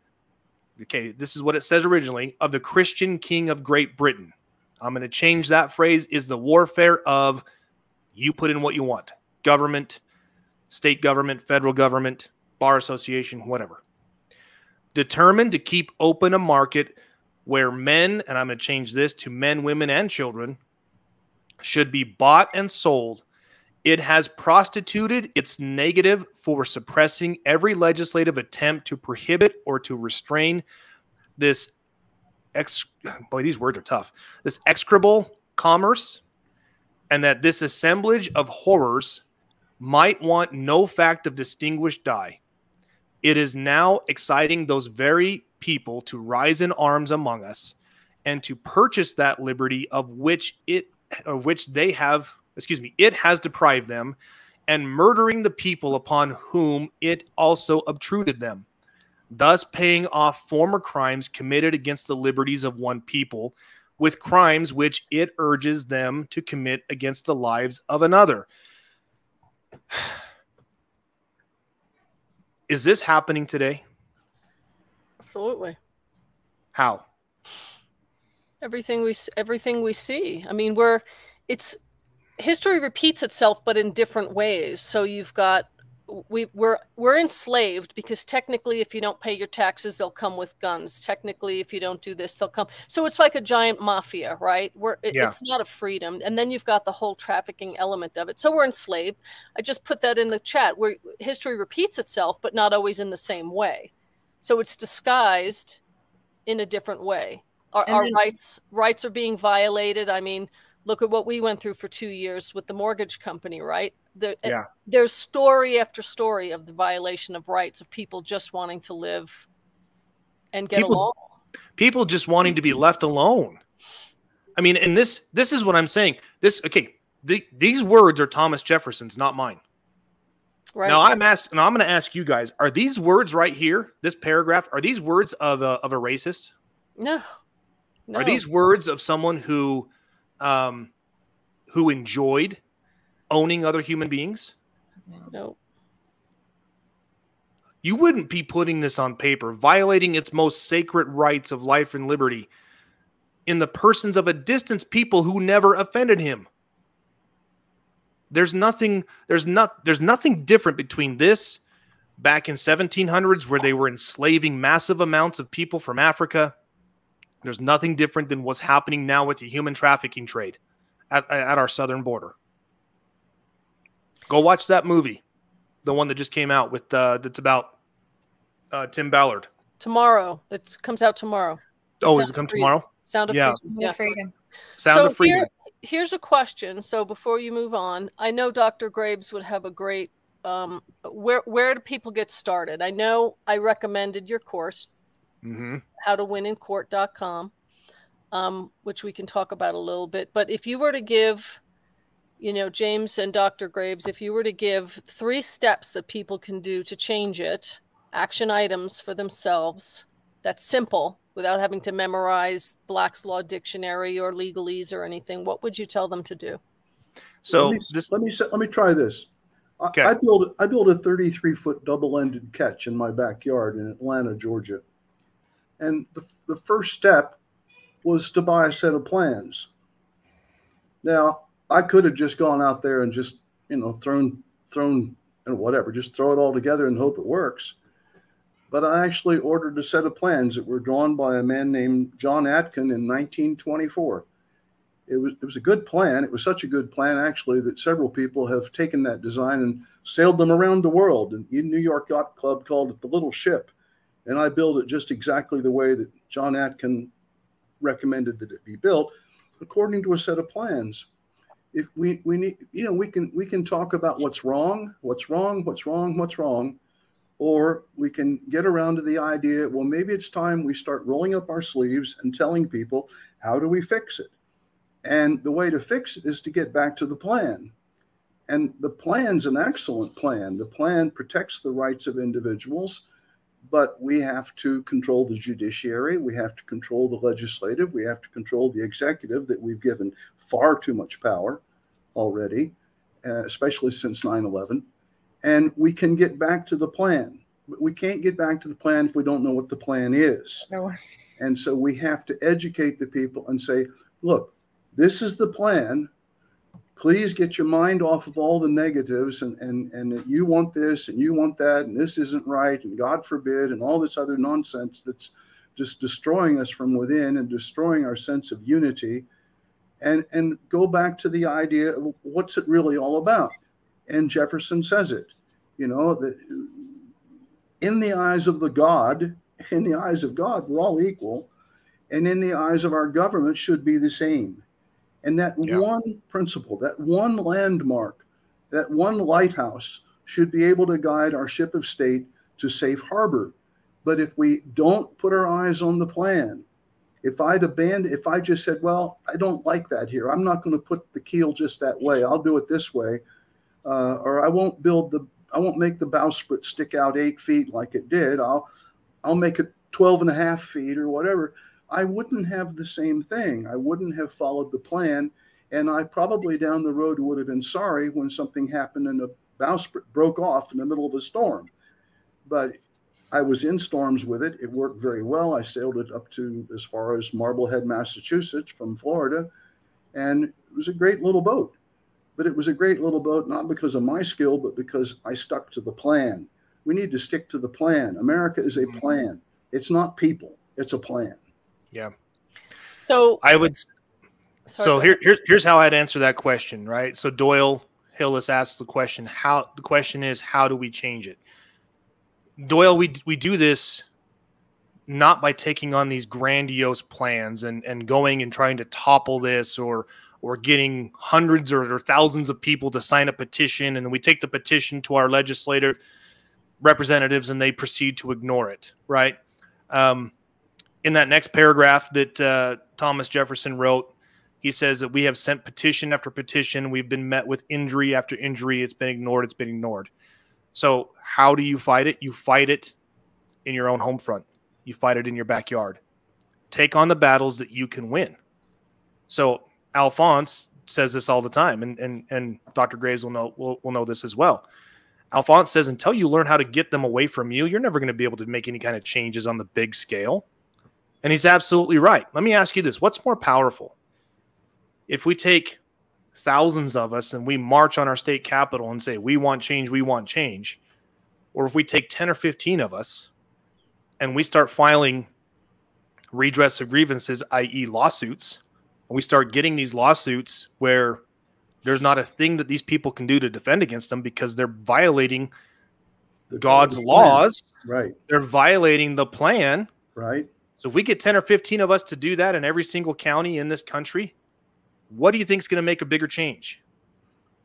Okay, this is what it says originally of the Christian king of Great Britain. I'm going to change that phrase is the warfare of you put in what you want government, state government, federal government, bar association, whatever. Determined to keep open a market where men, and I'm going to change this to men, women, and children, should be bought and sold it has prostituted its negative for suppressing every legislative attempt to prohibit or to restrain this ex boy these words are tough. This execrable commerce and that this assemblage of horrors might want no fact of distinguished dye. It is now exciting those very people to rise in arms among us and to purchase that liberty of which it of which they have excuse me, it has deprived them and murdering the people upon whom it also obtruded them, thus paying off former crimes committed against the liberties of one people with crimes which it urges them to commit against the lives of another. [SIGHS] Is this happening today? Absolutely. How? Everything we everything we see. I mean, we're it's history repeats itself, but in different ways. So you've got we we're we're enslaved because technically if you don't pay your taxes they'll come with guns. Technically if you don't do this they'll come. So it's like a giant mafia right? We're it, yeah. it's not a freedom. And then you've got the whole trafficking element of it. So we're enslaved. I just put that in the chat. Where history repeats itself but not always in the same way. So it's disguised in a different way. Our, our then, rights rights are being violated. I mean look at what we went through for two years with the mortgage company, right? There, eh, yeah. There's story after story of the violation of rights of people just wanting to live and get people, along. People just wanting to be left alone. I mean, and this this is what I'm saying. This okay. The, these words are Thomas Jefferson's, not mine. Right. Now I'm asked, and I'm going to ask you guys: Are these words right here, this paragraph, are these words of a of a racist? No. no. Are these words of someone who um, who enjoyed owning other human beings? No. You wouldn't be putting this on paper, violating its most sacred rights of life and liberty in the persons of a distant people who never offended him. There's nothing there's not there's nothing different between this back in 1700s where they were enslaving massive amounts of people from Africa There's nothing different than what's happening now with the human trafficking trade at, at our southern border. Go watch that movie, the one that just came out with uh, that's about uh, Tim Ballard. Tomorrow, that comes out tomorrow. Oh, Sound does it come tomorrow? Sound of yeah. freedom. Yeah. freedom. Sound so of freedom. Here, here's a question. So before you move on, I know Dr. Graves would have a great. Um, where where do people get started? I know I recommended your course, mm-hmm. how to win in court.com, um, which we can talk about a little bit. But if you were to give, you know, James and Dr. Graves, if you were to give three steps that people can do to change it, action items for themselves, that's simple without having to memorize Black's Law Dictionary or legalese or anything, what would you tell them to do? So let me, this, let me let me try this. Okay. I, I built I built a 33 foot double ended ketch in my backyard in Atlanta, Georgia, and the, the first step was to buy a set of plans. Now I could have just gone out there and just you know thrown thrown and whatever, just throw it all together and hope it works. But I actually ordered a set of plans that were drawn by a man named John Atkin in 1924 it was it was a good plan. It was such a good plan actually that several people have taken that design and sailed them around the world. And New York Yacht Club called it the Little Ship, and I build it just exactly the way that John Atkin recommended that it be built, according to a set of plans. If we we need you know we can we can talk about what's wrong, what's wrong, what's wrong, what's wrong, or we can get around to the idea. Well, maybe it's time we start rolling up our sleeves and telling people how do we fix it and the way to fix it is to get back to the plan. And the plan's an excellent plan. The plan protects the rights of individuals, but we have to control the judiciary. We have to control the legislative. We have to control the executive that we've given far too much power already, uh, especially since 9 11. And we can get back to the plan. But we can't get back to the plan if we don't know what the plan is. No. And so we have to educate the people and say, look, this is the plan. Please get your mind off of all the negatives and, and, and you want this and you want that and this isn't right and God forbid and all this other nonsense that's just destroying us from within and destroying our sense of unity and, and go back to the idea of what's it really all about. And Jefferson says it, you know, that in the eyes of the God, in the eyes of God, we're all equal. And in the eyes of our government should be the same. And that yeah. one principle, that one landmark, that one lighthouse should be able to guide our ship of state to safe harbor. But if we don't put our eyes on the plan, if I'd abandoned, if I just said, well, I don't like that here, I'm not going to put the keel just that way, I'll do it this way, uh, or I won't build the, I won't make the bowsprit stick out eight feet like it did, I'll, I'll make it 12 and a half feet or whatever. I wouldn't have the same thing. I wouldn't have followed the plan. And I probably down the road would have been sorry when something happened and the bowsprit broke off in the middle of a storm. But I was in storms with it. It worked very well. I sailed it up to as far as Marblehead, Massachusetts from Florida. And it was a great little boat. But it was a great little boat, not because of my skill, but because I stuck to the plan. We need to stick to the plan. America is a mm-hmm. plan, it's not people, it's a plan. Yeah. So I would. Sorry, so here, here's here's how I'd answer that question, right? So Doyle Hillis asks the question: How the question is, how do we change it? Doyle, we we do this not by taking on these grandiose plans and and going and trying to topple this or or getting hundreds or, or thousands of people to sign a petition, and we take the petition to our legislative representatives, and they proceed to ignore it, right? Um, in that next paragraph that uh, Thomas Jefferson wrote, he says that we have sent petition after petition. We've been met with injury after injury. It's been ignored. It's been ignored. So, how do you fight it? You fight it in your own home front, you fight it in your backyard. Take on the battles that you can win. So, Alphonse says this all the time, and, and, and Dr. Graves will know, will, will know this as well. Alphonse says, until you learn how to get them away from you, you're never going to be able to make any kind of changes on the big scale. And he's absolutely right. Let me ask you this what's more powerful? If we take thousands of us and we march on our state capital and say, we want change, we want change, or if we take 10 or 15 of us and we start filing redress of grievances, i.e., lawsuits, and we start getting these lawsuits where there's not a thing that these people can do to defend against them because they're violating the God's laws. Right. They're violating the plan. Right. So if we get 10 or 15 of us to do that in every single county in this country, what do you think is going to make a bigger change?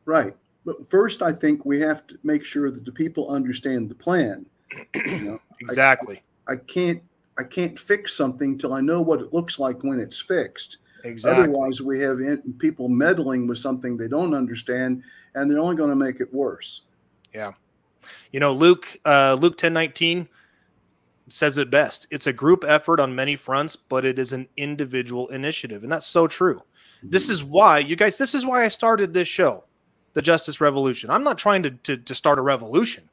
Right. But first, I think we have to make sure that the people understand the plan. You know, [CLEARS THROAT] exactly. I, I, can't I can't fix something till I know what it looks like when it's fixed. Exactly. Otherwise, we have people meddling with something they don't understand, and they're only going to make it worse. Yeah. You know, Luke uh, Luke ten nineteen says it best. It's a group effort on many fronts, but it is an individual initiative, and that's so true. This is mm-hmm. why you guys. This is why I started this show, the Justice Revolution. I'm not trying to to, to start a revolution,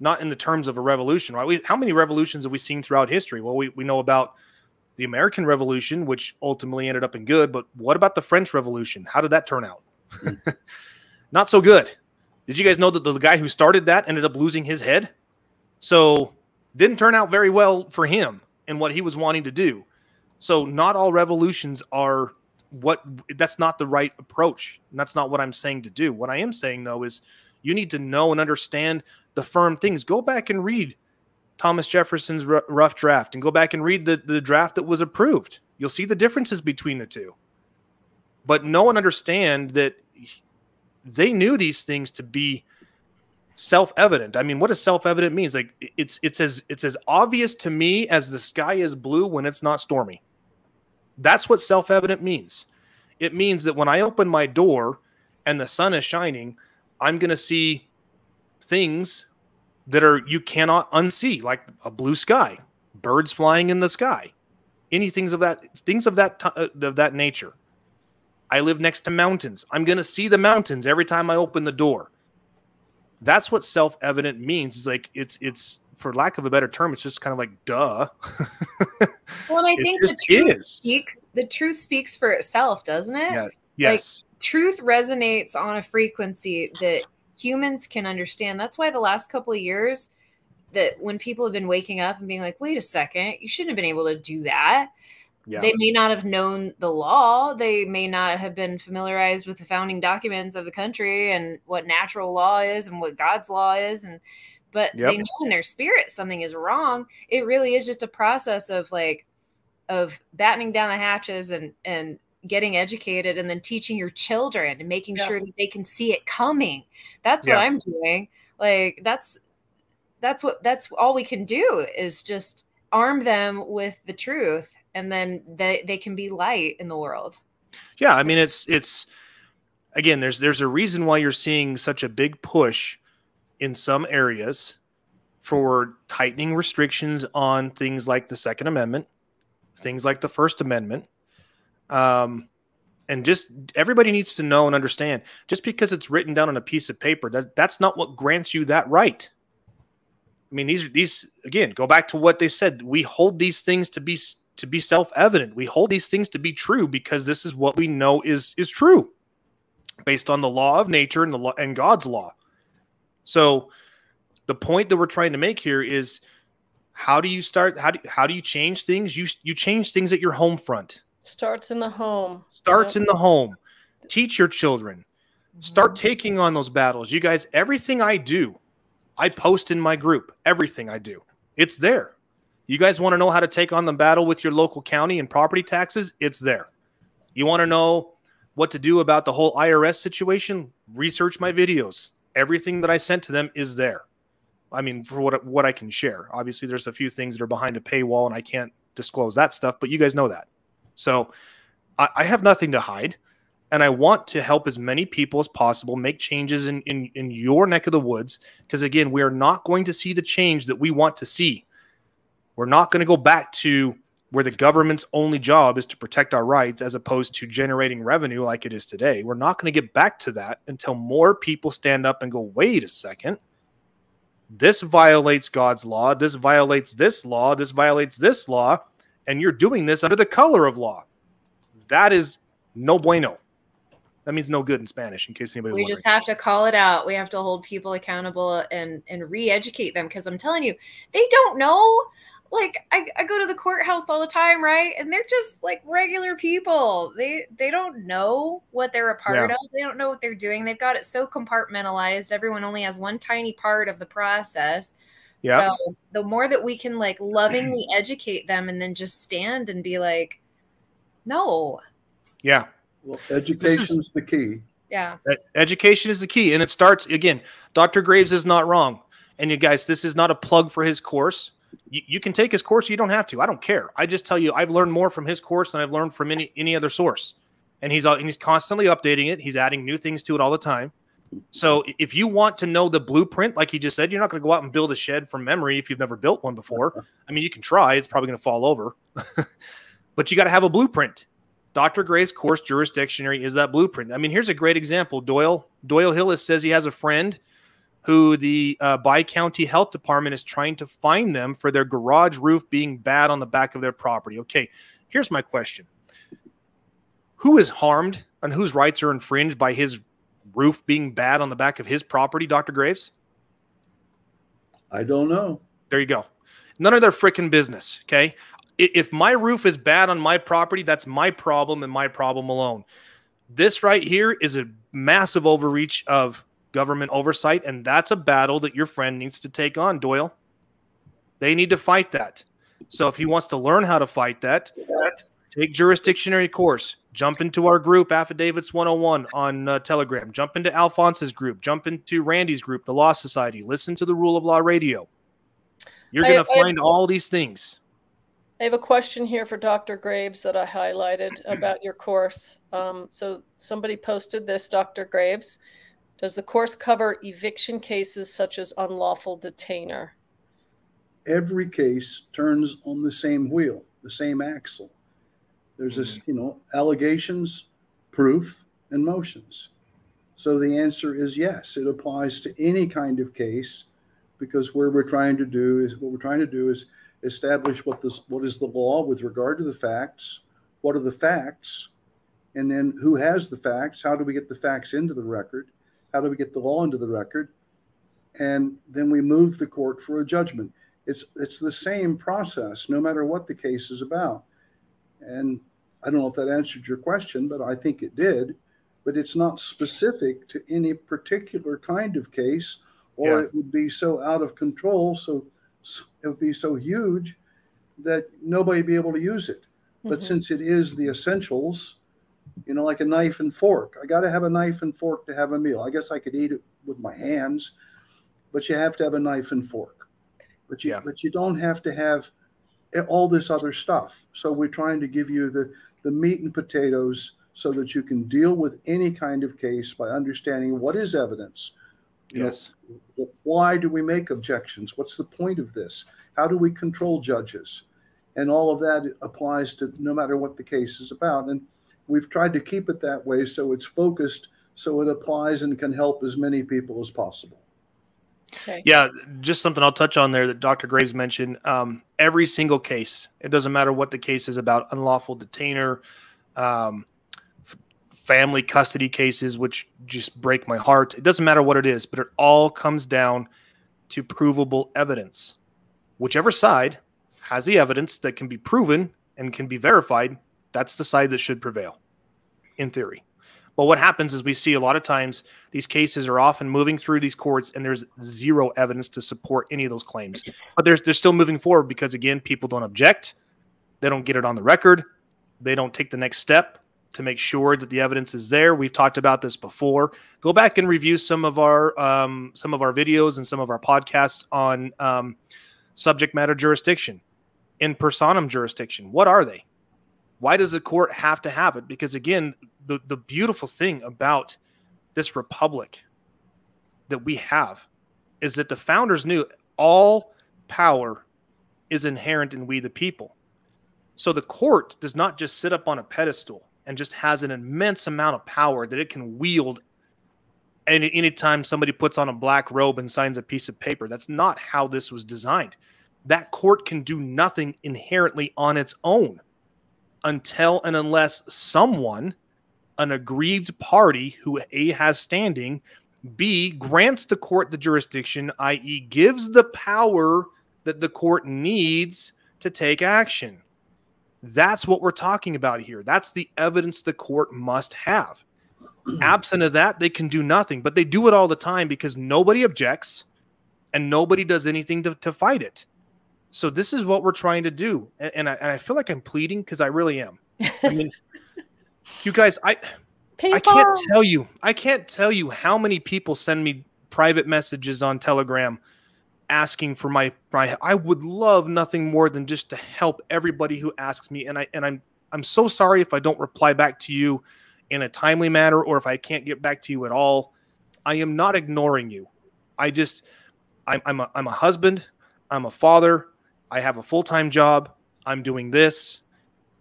not in the terms of a revolution, right? We, how many revolutions have we seen throughout history? Well, we we know about the American Revolution, which ultimately ended up in good, but what about the French Revolution? How did that turn out? Mm. [LAUGHS] not so good. Did you guys know that the guy who started that ended up losing his head? So didn't turn out very well for him and what he was wanting to do. So not all revolutions are what that's not the right approach. And that's not what I'm saying to do. What I am saying though is you need to know and understand the firm things. Go back and read Thomas Jefferson's rough draft and go back and read the, the draft that was approved. You'll see the differences between the two. But no one understand that they knew these things to be self-evident. I mean, what does self-evident means? Like it's it's as it's as obvious to me as the sky is blue when it's not stormy. That's what self evident means. It means that when I open my door and the sun is shining, I'm going to see things that are you cannot unsee, like a blue sky, birds flying in the sky, anything of that things of that uh, of that nature. I live next to mountains. I'm going to see the mountains every time I open the door. That's what self-evident means. It's like it's it's for lack of a better term, it's just kind of like duh. [LAUGHS] well, I think the truth is. speaks the truth speaks for itself, doesn't it? Yeah. Yes. Like, truth resonates on a frequency that humans can understand. That's why the last couple of years that when people have been waking up and being like, wait a second, you shouldn't have been able to do that. Yeah. They may not have known the law. They may not have been familiarized with the founding documents of the country and what natural law is and what God's law is. And but yep. they know in their spirit something is wrong. It really is just a process of like of battening down the hatches and and getting educated and then teaching your children and making yeah. sure that they can see it coming. That's yeah. what I'm doing. Like that's that's what that's all we can do is just arm them with the truth and then they, they can be light in the world. Yeah, I mean it's it's again there's there's a reason why you're seeing such a big push in some areas for tightening restrictions on things like the Second Amendment, things like the First Amendment. Um, and just everybody needs to know and understand just because it's written down on a piece of paper, that, that's not what grants you that right. I mean, these these again go back to what they said. We hold these things to be to be self-evident. We hold these things to be true because this is what we know is is true based on the law of nature and the law and God's law. So the point that we're trying to make here is how do you start how do, how do you change things? You you change things at your home front. Starts in the home. Starts yep. in the home. Teach your children. Start mm-hmm. taking on those battles. You guys, everything I do, I post in my group. Everything I do. It's there. You guys want to know how to take on the battle with your local county and property taxes? It's there. You want to know what to do about the whole IRS situation? Research my videos everything that I sent to them is there. I mean, for what what I can share. Obviously, there's a few things that are behind a paywall, and I can't disclose that stuff. But you guys know that. So I, I have nothing to hide, and I want to help as many people as possible make changes in in, in your neck of the woods. Because again, we are not going to see the change that we want to see. We're not going to go back to where the government's only job is to protect our rights as opposed to generating revenue like it is today. We're not going to get back to that until more people stand up and go, wait a second. This violates God's law. This violates this law. This violates this law. And you're doing this under the color of law. That is no bueno. That means no good in Spanish, in case anybody. We just have to call it out. We have to hold people accountable and and re-educate them because I'm telling you, they don't know. Like I, I go to the courthouse all the time, right? And they're just like regular people. They they don't know what they're a part yeah. of. They don't know what they're doing. They've got it so compartmentalized. Everyone only has one tiny part of the process. Yeah. So the more that we can like lovingly [CLEARS THROAT] educate them and then just stand and be like, no. Yeah. Well, education is, the key. Yeah. Education is the key. And it starts again, Dr. Graves is not wrong. And you guys, this is not a plug for his course. You, you, can take his course, you don't have to. I don't care. I just tell you, I've learned more from his course than I've learned from any any other source. And he's and he's constantly updating it. He's adding new things to it all the time. So if you want to know the blueprint, like he just said, you're not going to go out and build a shed from memory if you've never built one before. I mean, you can try; it's probably going to fall over, [LAUGHS] but you got to have a blueprint. Dr. Gray's course jurisdictionary is that blueprint. I mean, here's a great example. Doyle Doyle Hillis says he has a friend who the uh, Bi County Health Department is trying to find them for their garage roof being bad on the back of their property. Okay, here's my question: Who is harmed and whose rights are infringed by his roof being bad on the back of his property, Dr. Graves? I don't know. There you go. None of their freaking business. Okay if my roof is bad on my property, that's my problem and my problem alone. This right here is a massive overreach of government oversight, and that's a battle that your friend needs to take on, Doyle. They need to fight that. So if he wants to learn how to fight that, take jurisdictionary course, jump into our group, Affidavits 101 on uh, Telegram, jump into Alphonse's group, jump into Randy's group, the Law Society, listen to the Rule of Law Radio. You're going to find I, all these things. I have a question here for Dr. Graves that I highlighted about your course. Um, so somebody posted this, Dr. Graves. Does the course cover eviction cases such as unlawful detainer? Every case turns on the same wheel, the same axle. There's this, mm-hmm. you know, allegations, proof, and motions. So the answer is yes. It applies to any kind of case because where we're trying to do is what we're trying to do is establish what this what is the law with regard to the facts, what are the facts, and then who has the facts, how do we get the facts into the record, how do we get the law into the record, and then we move the court for a judgment. It's it's the same process no matter what the case is about. And I don't know if that answered your question, but I think it did. But it's not specific to any particular kind of case, or yeah. it would be so out of control, so it would be so huge that nobody would be able to use it. Mm-hmm. But since it is the essentials, you know, like a knife and fork, I got to have a knife and fork to have a meal. I guess I could eat it with my hands, but you have to have a knife and fork. But you, yeah. but you don't have to have all this other stuff. So we're trying to give you the the meat and potatoes so that you can deal with any kind of case by understanding what is evidence, you yes. Know, why do we make objections? What's the point of this? How do we control judges? And all of that applies to no matter what the case is about. And we've tried to keep it that way so it's focused, so it applies and can help as many people as possible. Okay. Yeah, just something I'll touch on there that Dr. Graves mentioned. Um, every single case, it doesn't matter what the case is about, unlawful detainer, um, family custody cases, which just break my heart. It doesn't matter what it is, but it all comes down to provable evidence. Whichever side has the evidence that can be proven and can be verified, that's the side that should prevail, in theory. But what happens is we see a lot of times these cases are often moving through these courts and there's zero evidence to support any of those claims. But they're, they're still moving forward because, again, people don't object, they don't get it on the record, they don't take the next step to make sure that the evidence is there. We've talked about this before. Go back and review some of our um, some of our videos and some of our podcasts on um, subject matter jurisdiction, in personam jurisdiction. What are they? Why does the court have to have it? Because again, the the beautiful thing about this republic that we have is that the founders knew all power is inherent in we the people. So the court does not just sit up on a pedestal and just has an immense amount of power that it can wield any anytime somebody puts on a black robe and signs a piece of paper. That's not how this was designed. That court can do nothing inherently on its own until and unless someone an aggrieved party who A has standing, B grants the court the jurisdiction, i.e., gives the power that the court needs to take action. That's what we're talking about here. That's the evidence the court must have. [CLEARS THROAT] Absent of that, they can do nothing, but they do it all the time because nobody objects and nobody does anything to, to fight it. So this is what we're trying to do. And, and I, and I feel like I'm pleading because I really am. I mean, [LAUGHS] you guys, I People. I can't tell you. I can't tell you how many people send me private messages on Telegram asking for my my I would love nothing more than just to help everybody who asks me and I and I'm I'm so sorry if I don't reply back to you in a timely manner or if I can't get back to you at all. I am not ignoring you. I just I'm I'm a, I'm a husband, I'm a father, I have a full-time job, I'm doing this.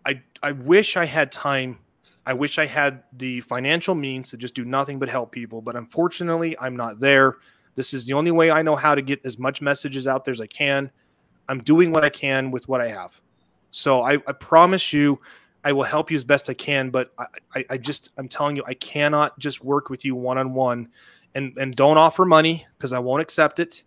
I I wish I had time I wish I had the financial means to just do nothing but help people, but unfortunately, I'm not there. This is the only way I know how to get as much messages out there as I can. I'm doing what I can with what I have. So I, I promise you, I will help you as best I can. But I, I, I just, I'm telling you, I cannot just work with you one on one, and and don't offer money because I won't accept it.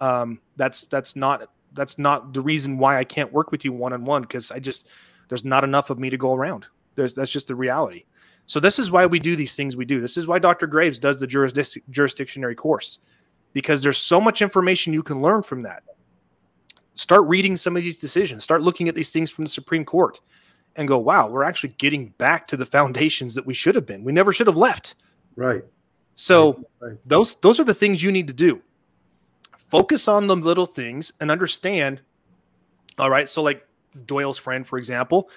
Um, that's that's not that's not the reason why I can't work with you one on one because I just there's not enough of me to go around. There's, that's just the reality. So this is why we do these things we do. This is why Dr. Graves does the jurisdic- jurisdictionary course because there's so much information you can learn from that. Start reading some of these decisions. Start looking at these things from the Supreme Court and go, "Wow, we're actually getting back to the foundations that we should have been. We never should have left." Right. So right. Right. those those are the things you need to do. Focus on the little things and understand. All right, so like Doyle's friend, for example,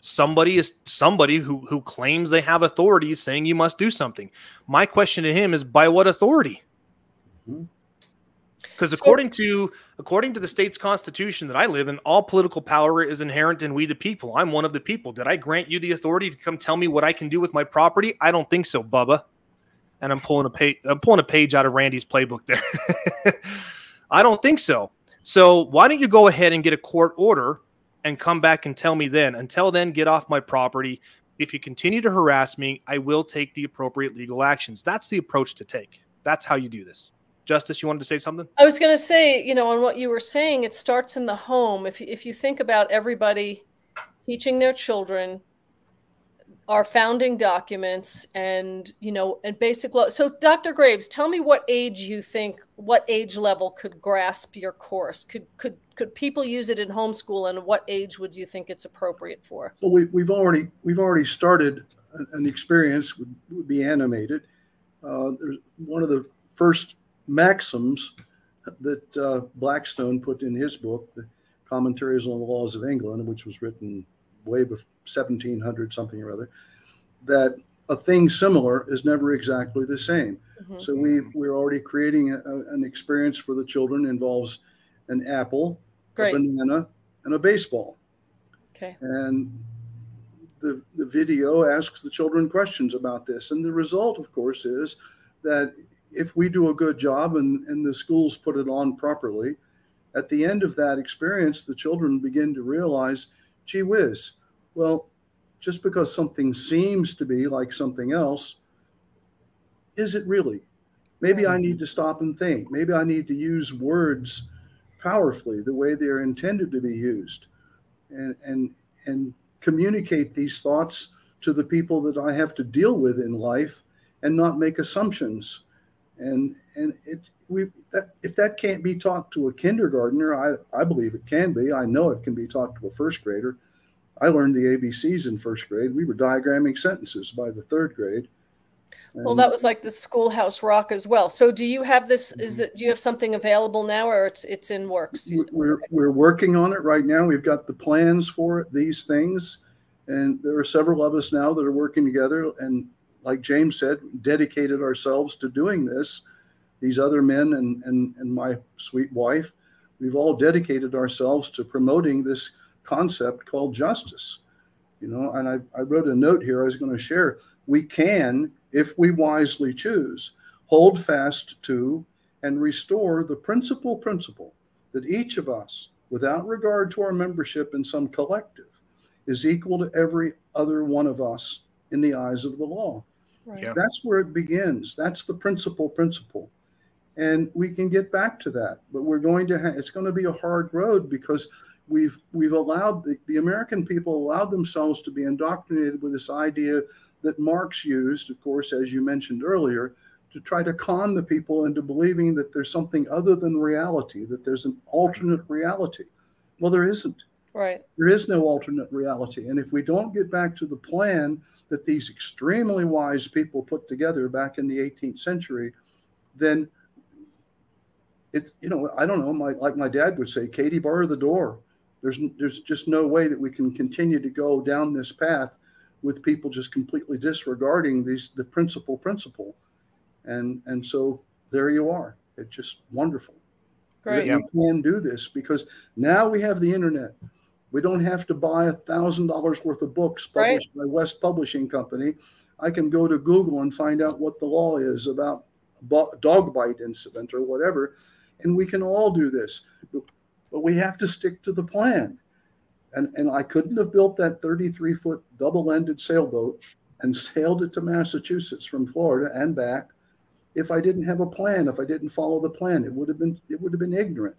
somebody is somebody who who claims they have authority saying you must do something. My question to him is by what authority? Because mm-hmm. according to according to the state's constitution that I live in, all political power is inherent in we the people. I'm one of the people. Did I grant you the authority to come tell me what I can do with my property? I don't think so, Bubba. And I'm pulling a page. I'm pulling a page out of Randy's playbook there. [LAUGHS] I don't think so. So why don't you go ahead and get a court order and come back and tell me then. Until then, get off my property. If you continue to harass me, I will take the appropriate legal actions. That's the approach to take. That's how you do this. Justice, you wanted to say something? I was going to say, you know, on what you were saying, it starts in the home. If, if you think about everybody teaching their children our founding documents and you know and basic law. So dr graves tell me what age you think what age level could grasp your course? Could could could people use it in homeschool and what age would you think it's appropriate for? Well we, we've already we've already started an experience would, would be animated. Uh, there's one of the first maxims that uh, blackstone put in his book the commentaries on the laws of england which was written way before 1700 something or other that a thing similar is never exactly the same mm-hmm. so we we're already creating a, a, an experience for the children involves an apple Great. a banana and a baseball okay and the, the video asks the children questions about this and the result of course is that if we do a good job and, and the schools put it on properly at the end of that experience the children begin to realize gee whiz, well, just because something seems to be like something else, is it really? Maybe I need mm-hmm. to stop and think. Maybe I need to use words powerfully the way they're intended to be used and, and, and communicate these thoughts to the people that I have to deal with in life and not make assumptions. And, and it, we, that, if that can't be taught to a kindergartner, I, I believe it can be. I know it can be taught to a first grader. I learned the ABCs in first grade. We were diagramming sentences by the third grade. And well, that was like the schoolhouse rock as well. So, do you have this? Is mm-hmm. it? Do you have something available now, or it's it's in works? We're we're working on it right now. We've got the plans for it, these things, and there are several of us now that are working together. And like James said, dedicated ourselves to doing this these other men and, and, and my sweet wife, we've all dedicated ourselves to promoting this concept called justice. You know, and I, I wrote a note here I was going to share. We can, if we wisely choose, hold fast to and restore the principal principle that each of us, without regard to our membership in some collective, is equal to every other one of us in the eyes of the law. Right. Yeah. That's where it begins. That's the principal principle. And we can get back to that, but we're going to, ha- it's going to be a hard road because we've, we've allowed the, the American people allowed themselves to be indoctrinated with this idea that Marx used, of course, as you mentioned earlier, to try to con the people into believing that there's something other than reality, that there's an alternate reality. Well, there isn't. Right. There is no alternate reality. And if we don't get back to the plan that these extremely wise people put together back in the 18th century, then it's, you know, I don't know, my, like my dad would say, Katie, bar the door. There's, there's just no way that we can continue to go down this path with people just completely disregarding these, the principal principle. And, and so there you are. It's just wonderful. Great. That we can do this because now we have the internet. We don't have to buy a thousand dollars worth of books published by West Publishing Company. I can go to Google and find out what the law is about dog bite incident or whatever, and we can all do this. But, we have to stick to the plan. And and I couldn't have built that 33 foot double ended sailboat and sailed it to Massachusetts from Florida and back if I didn't have a plan, if I didn't follow the plan, it would have been it would have been ignorant.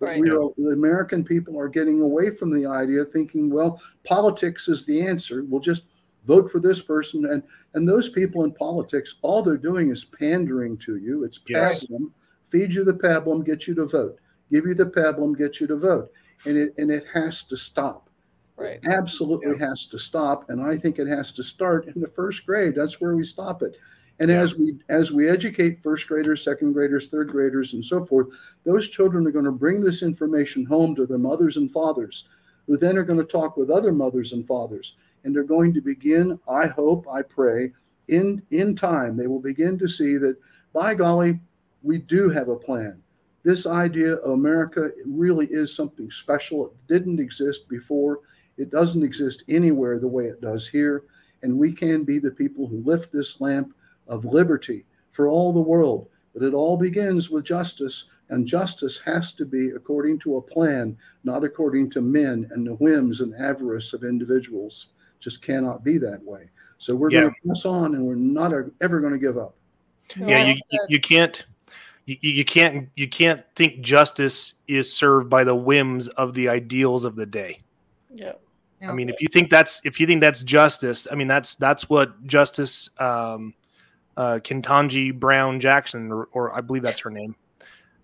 But Right. we are, the American people are getting away from the idea, thinking, well, politics is the answer. We'll just vote for this person, and and those people in politics, all they're doing is pandering to you. It's Yes. pablum, feed you the pablum, get you to vote, give you the pablum, get you to vote, and it and it has to stop Right. absolutely has to stop and i think it has to start in the first grade that's where we stop it and as we as we educate first graders second graders third graders and so forth those children are going to bring this information home to their mothers and fathers who then are going to talk with other mothers and fathers. And they're going to begin i hope i pray in in time they will begin to see that by golly we do have a plan. This idea of america really is something special. It didn't exist before. It doesn't exist anywhere the way it does here. And we can be the people who lift this lamp of liberty for all the world. But it all begins with justice, and justice has to be according to a plan, not according to men and the whims and avarice of individuals. Just cannot be that way. So we're Yeah. going to press on, and we're not ever going to give up. yeah Well you, you, you can't you, you can't you can't think justice is served by the whims of the ideals of the day Yeah. i mean if you think that's if you think that's justice i mean that's that's what justice um uh Ketanji brown jackson or, or i believe that's her name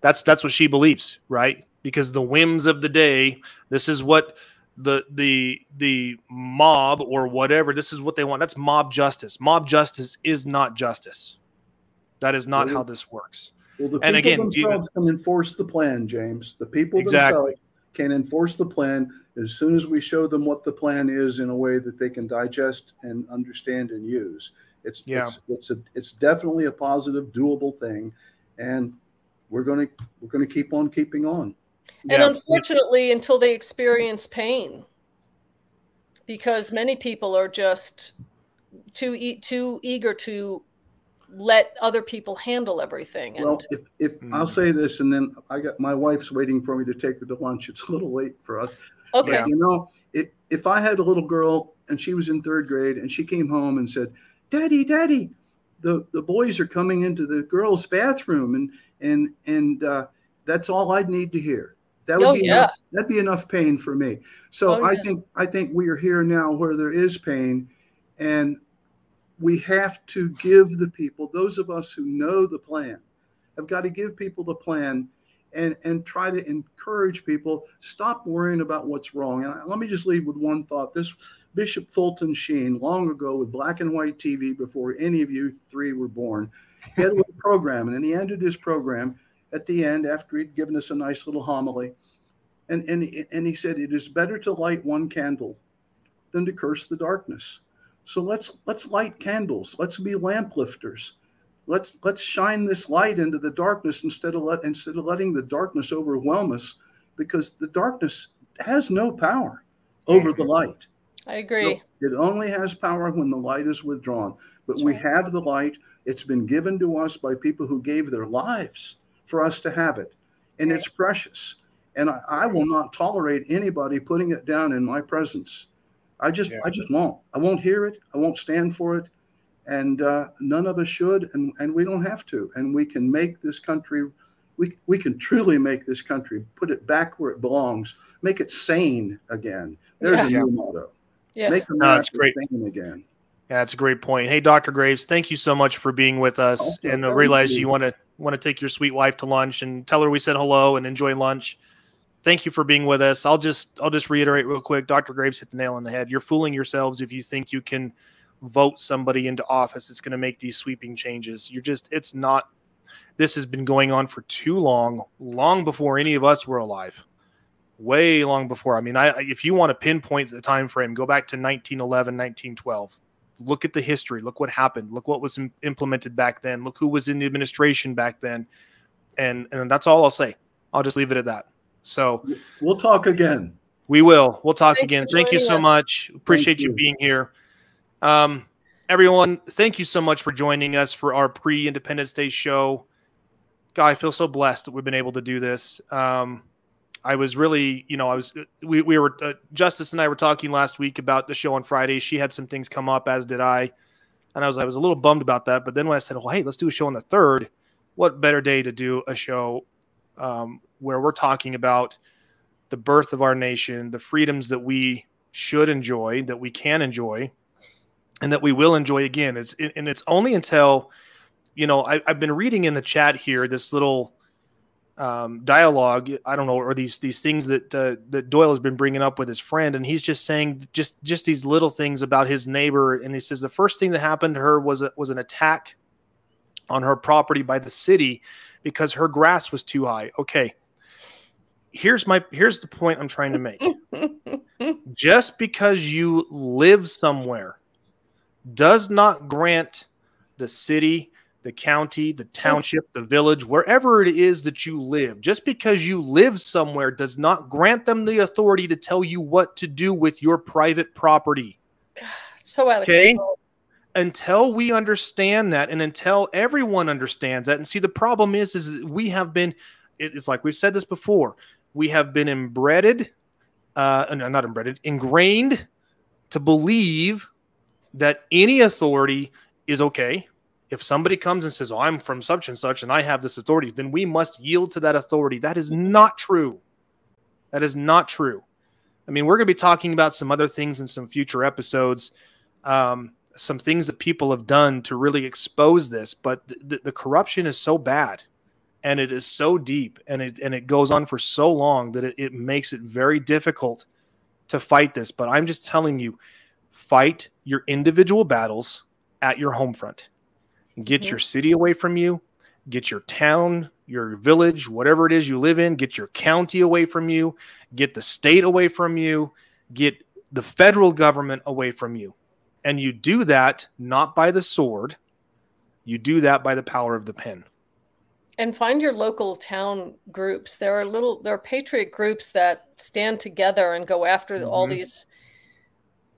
that's that's what she believes right because the whims of the day this is what the the the mob or whatever this is what they want that's mob justice mob justice is not justice that is not how this works Well, the And people again, even- themselves can enforce the plan, James. The people Exactly. themselves can enforce the plan as soon as we show them what the plan is in a way that they can digest and understand and use. It's Yeah. it's it's a it's definitely a positive, doable thing, and we're gonna we're gonna keep on keeping on. And Yeah. unfortunately, until they experience pain, because many people are just too e- too eager to let other people handle everything. And Well, if, if I'll Mm. say this, and then I got my wife's waiting for me to take her to lunch. It's a little late for us. okay, Yeah. You know, it, if I had a little girl and she was in third grade and she came home and said, "Daddy, Daddy, the the boys are coming into the girls' bathroom," and and and uh, that's all I'd need to hear. That would Oh, be yeah. enough, that'd be enough pain for me. So Oh, I yeah. think I think we are here now where there is pain, and we have to give the people, those of us who know the plan, have got to give people the plan and and try to encourage people stop worrying about what's wrong and I- let me just leave with one thought this bishop fulton sheen long ago with black and white tv before any of you three were born. He had a little program and he ended his program at the end after he'd given us a nice little homily and and, and he said it is better to light one candle than to curse the darkness. So let's let's light candles. Let's be lamp lifters. Let's let's shine this light into the darkness instead of let instead of letting the darkness overwhelm us because the darkness has no power over the light I agree. it only has power when the light is withdrawn but That's we right. have the light it's been given to us by people who gave their lives for us to have it and Right. it's precious and I, I will not tolerate anybody putting it down in my presence I just yeah. I just won't. I won't hear it. I won't stand for it. And uh, none of us should, and, and we don't have to. And we can make this country, we, we can truly make this country, put it back where it belongs, make it sane again. There's yeah. a new motto. Yeah. Make America no, that's great. sane again. Yeah, that's a great point. Hey, Dr. Graves, thank you so much for being with us. Also, and I realize you, you want to want to take your sweet wife to lunch and tell her we said hello and enjoy lunch. Thank you for being with us. I'll just I'll just reiterate real quick. Dr. Graves hit the nail on the head. You're fooling yourselves if you think you can vote somebody into office. It's going to make these sweeping changes. You're just it's not. This has been going on for too long, long before any of us were alive way long before. I mean, I if you want to pinpoint the time frame, go back to 1911, 1912 look at the history. Look what happened. Look what was implemented back then. Look who was in the administration back then. And and that's all i'll say. I'll just leave it at that. So we'll talk again. we will. We'll talk Thanks again. thank you so us. much. Appreciate you. you. being here. Um everyone thank you so much for joining us for our pre-independence day show. God i feel so blessed that we've been able to do this. Um I was really, you know, I was, we, we were, uh, Justice and I were talking last week about the show on Friday. She had some things come up, as did I. And I was, I was a little bummed about that. But then when I said, well, hey, let's do a show on the third, what better day to do a show um, where we're talking about the birth of our nation, the freedoms that we should enjoy, that we can enjoy, and that we will enjoy again. It's, and it's only until, you know, I, I've been reading in the chat here this little, um, dialogue. I don't know, or these these things that uh, that Doyle has been bringing up with his friend, and he's just saying just just these little things about his neighbor. And he says the first thing that happened to her was a, was an attack on her property by the city because her grass was too high. Okay, here's my here's the point I'm trying to make. [LAUGHS] just because you live somewhere does not grant the city the county, the township, the village, wherever it is that you live. Just because you live somewhere does not grant them the authority to tell you what to do with your private property. [SIGHS] so out of okay? control. Until we understand that, and until everyone understands that, and see, the problem is, is we have been. It's like we've said this before. We have been embedded, uh, not embedded, ingrained to believe that any authority is okay if somebody comes and says, Oh, I'm from such and such and I have this authority, then we must yield to that authority. That is not true. That is not true. I mean, we're going to be talking about some other things in some future episodes, um, some things that people have done to really expose this, but th- the corruption is so bad and it is so deep and it, and it goes on for so long that it, it makes it very difficult to fight this. But I'm just telling you, fight your individual battles at your home front Get mm-hmm. your city away from you, get your town, your village, whatever it is you live in, get your county away from you, get the state away from you, get the federal government away from you. And you do that not by the sword, you do that by the power of the pen. And find your local town groups. There are little there are patriot groups that stand together and go after mm-hmm. all these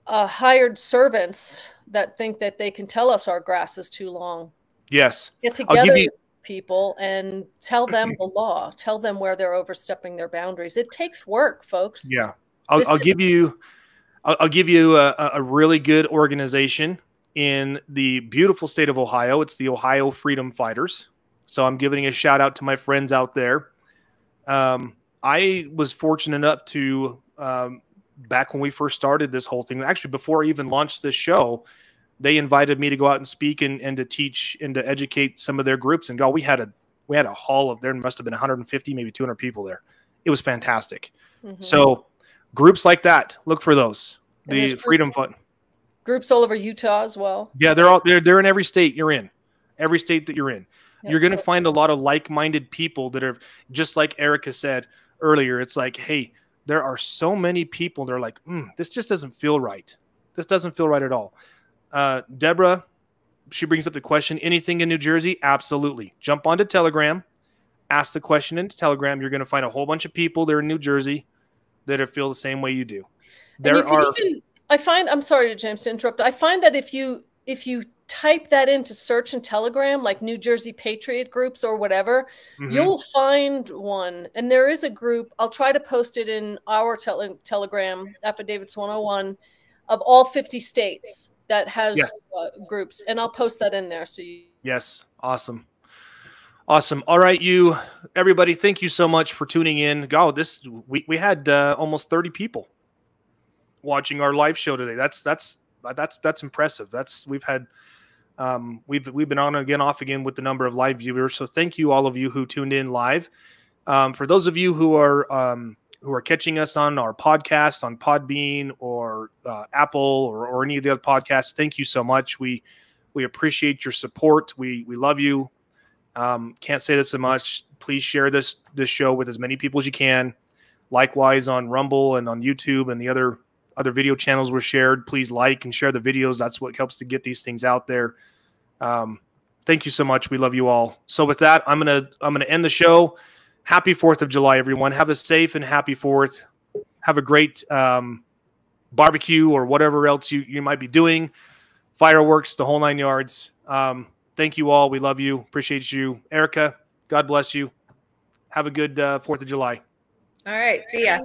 uh, hired servants that think that they can tell us our grass is too long. Yes. Get together you... people and tell them the law. Tell them where they're overstepping their boundaries. It takes work, folks. Yeah. I'll, I'll give you I'll, I'll give you a, a, really good organization in the beautiful state of Ohio. It's the Ohio Freedom Fighters. So I'm giving a shout out to my friends out there. Um, I was fortunate enough to um, back when we first started this whole thing, actually before I even launched this show, they invited me to go out and speak and, and to teach and to educate some of their groups. And God, we had a we had a hall of there must have been 150, maybe 200 people there. It was fantastic. Mm-hmm. So groups like that, look for those. the Freedom Fund groups all over Utah as well. Yeah, they're all they're they're in every state you're in, every state that you're in. Yep, you're going to so- find a lot of like-minded people that are just like Erica said earlier. It's like, hey, there are so many people that are like, mm, this just doesn't feel right. This doesn't feel right at all. Uh, Deborah, she brings up the question anything in New Jersey? Absolutely. Jump onto Telegram, ask the question into Telegram. You're going to find a whole bunch of people there in New Jersey that are, feel the same way you do. There you are. Even, I find, I'm sorry to James to interrupt. I find that if you, if you type that into search and telegram like new jersey patriot groups or whatever mm-hmm. you'll find one and there is a group i'll try to post it in our tele- telegram affidavits 101 of all 50 states that has yes. uh, groups, and I'll post that in there. So you. Yes, awesome. Awesome. All right, you everybody, thank you so much for tuning in. God, this we, we had uh, almost 30 people watching our live show today. That's that's that's that's impressive. That's we've had um, we've we've been on again off again with the number of live viewers. So thank you all of you who tuned in live. Um, for those of you who are um, who are catching us on our podcast on Podbean or uh, Apple or, or any of the other podcasts, thank you so much. We we appreciate your support. We we love you. Um, can't say this so much. Please share this this show with as many people as you can. Likewise on Rumble and on YouTube and the other other video channels were shared. Please like and share the videos. That's what helps to get these things out there. Um, thank you so much. We love you all. So with that, I'm gonna I'm gonna end the show. Happy Fourth of July, everyone. Have a safe and happy Fourth. Have a great um, barbecue or whatever else you, you might be doing. Fireworks, the whole nine yards. Um, thank you all. We love you. Appreciate you. Erica, God bless you. Have a good uh, 4th of July. All right. See ya.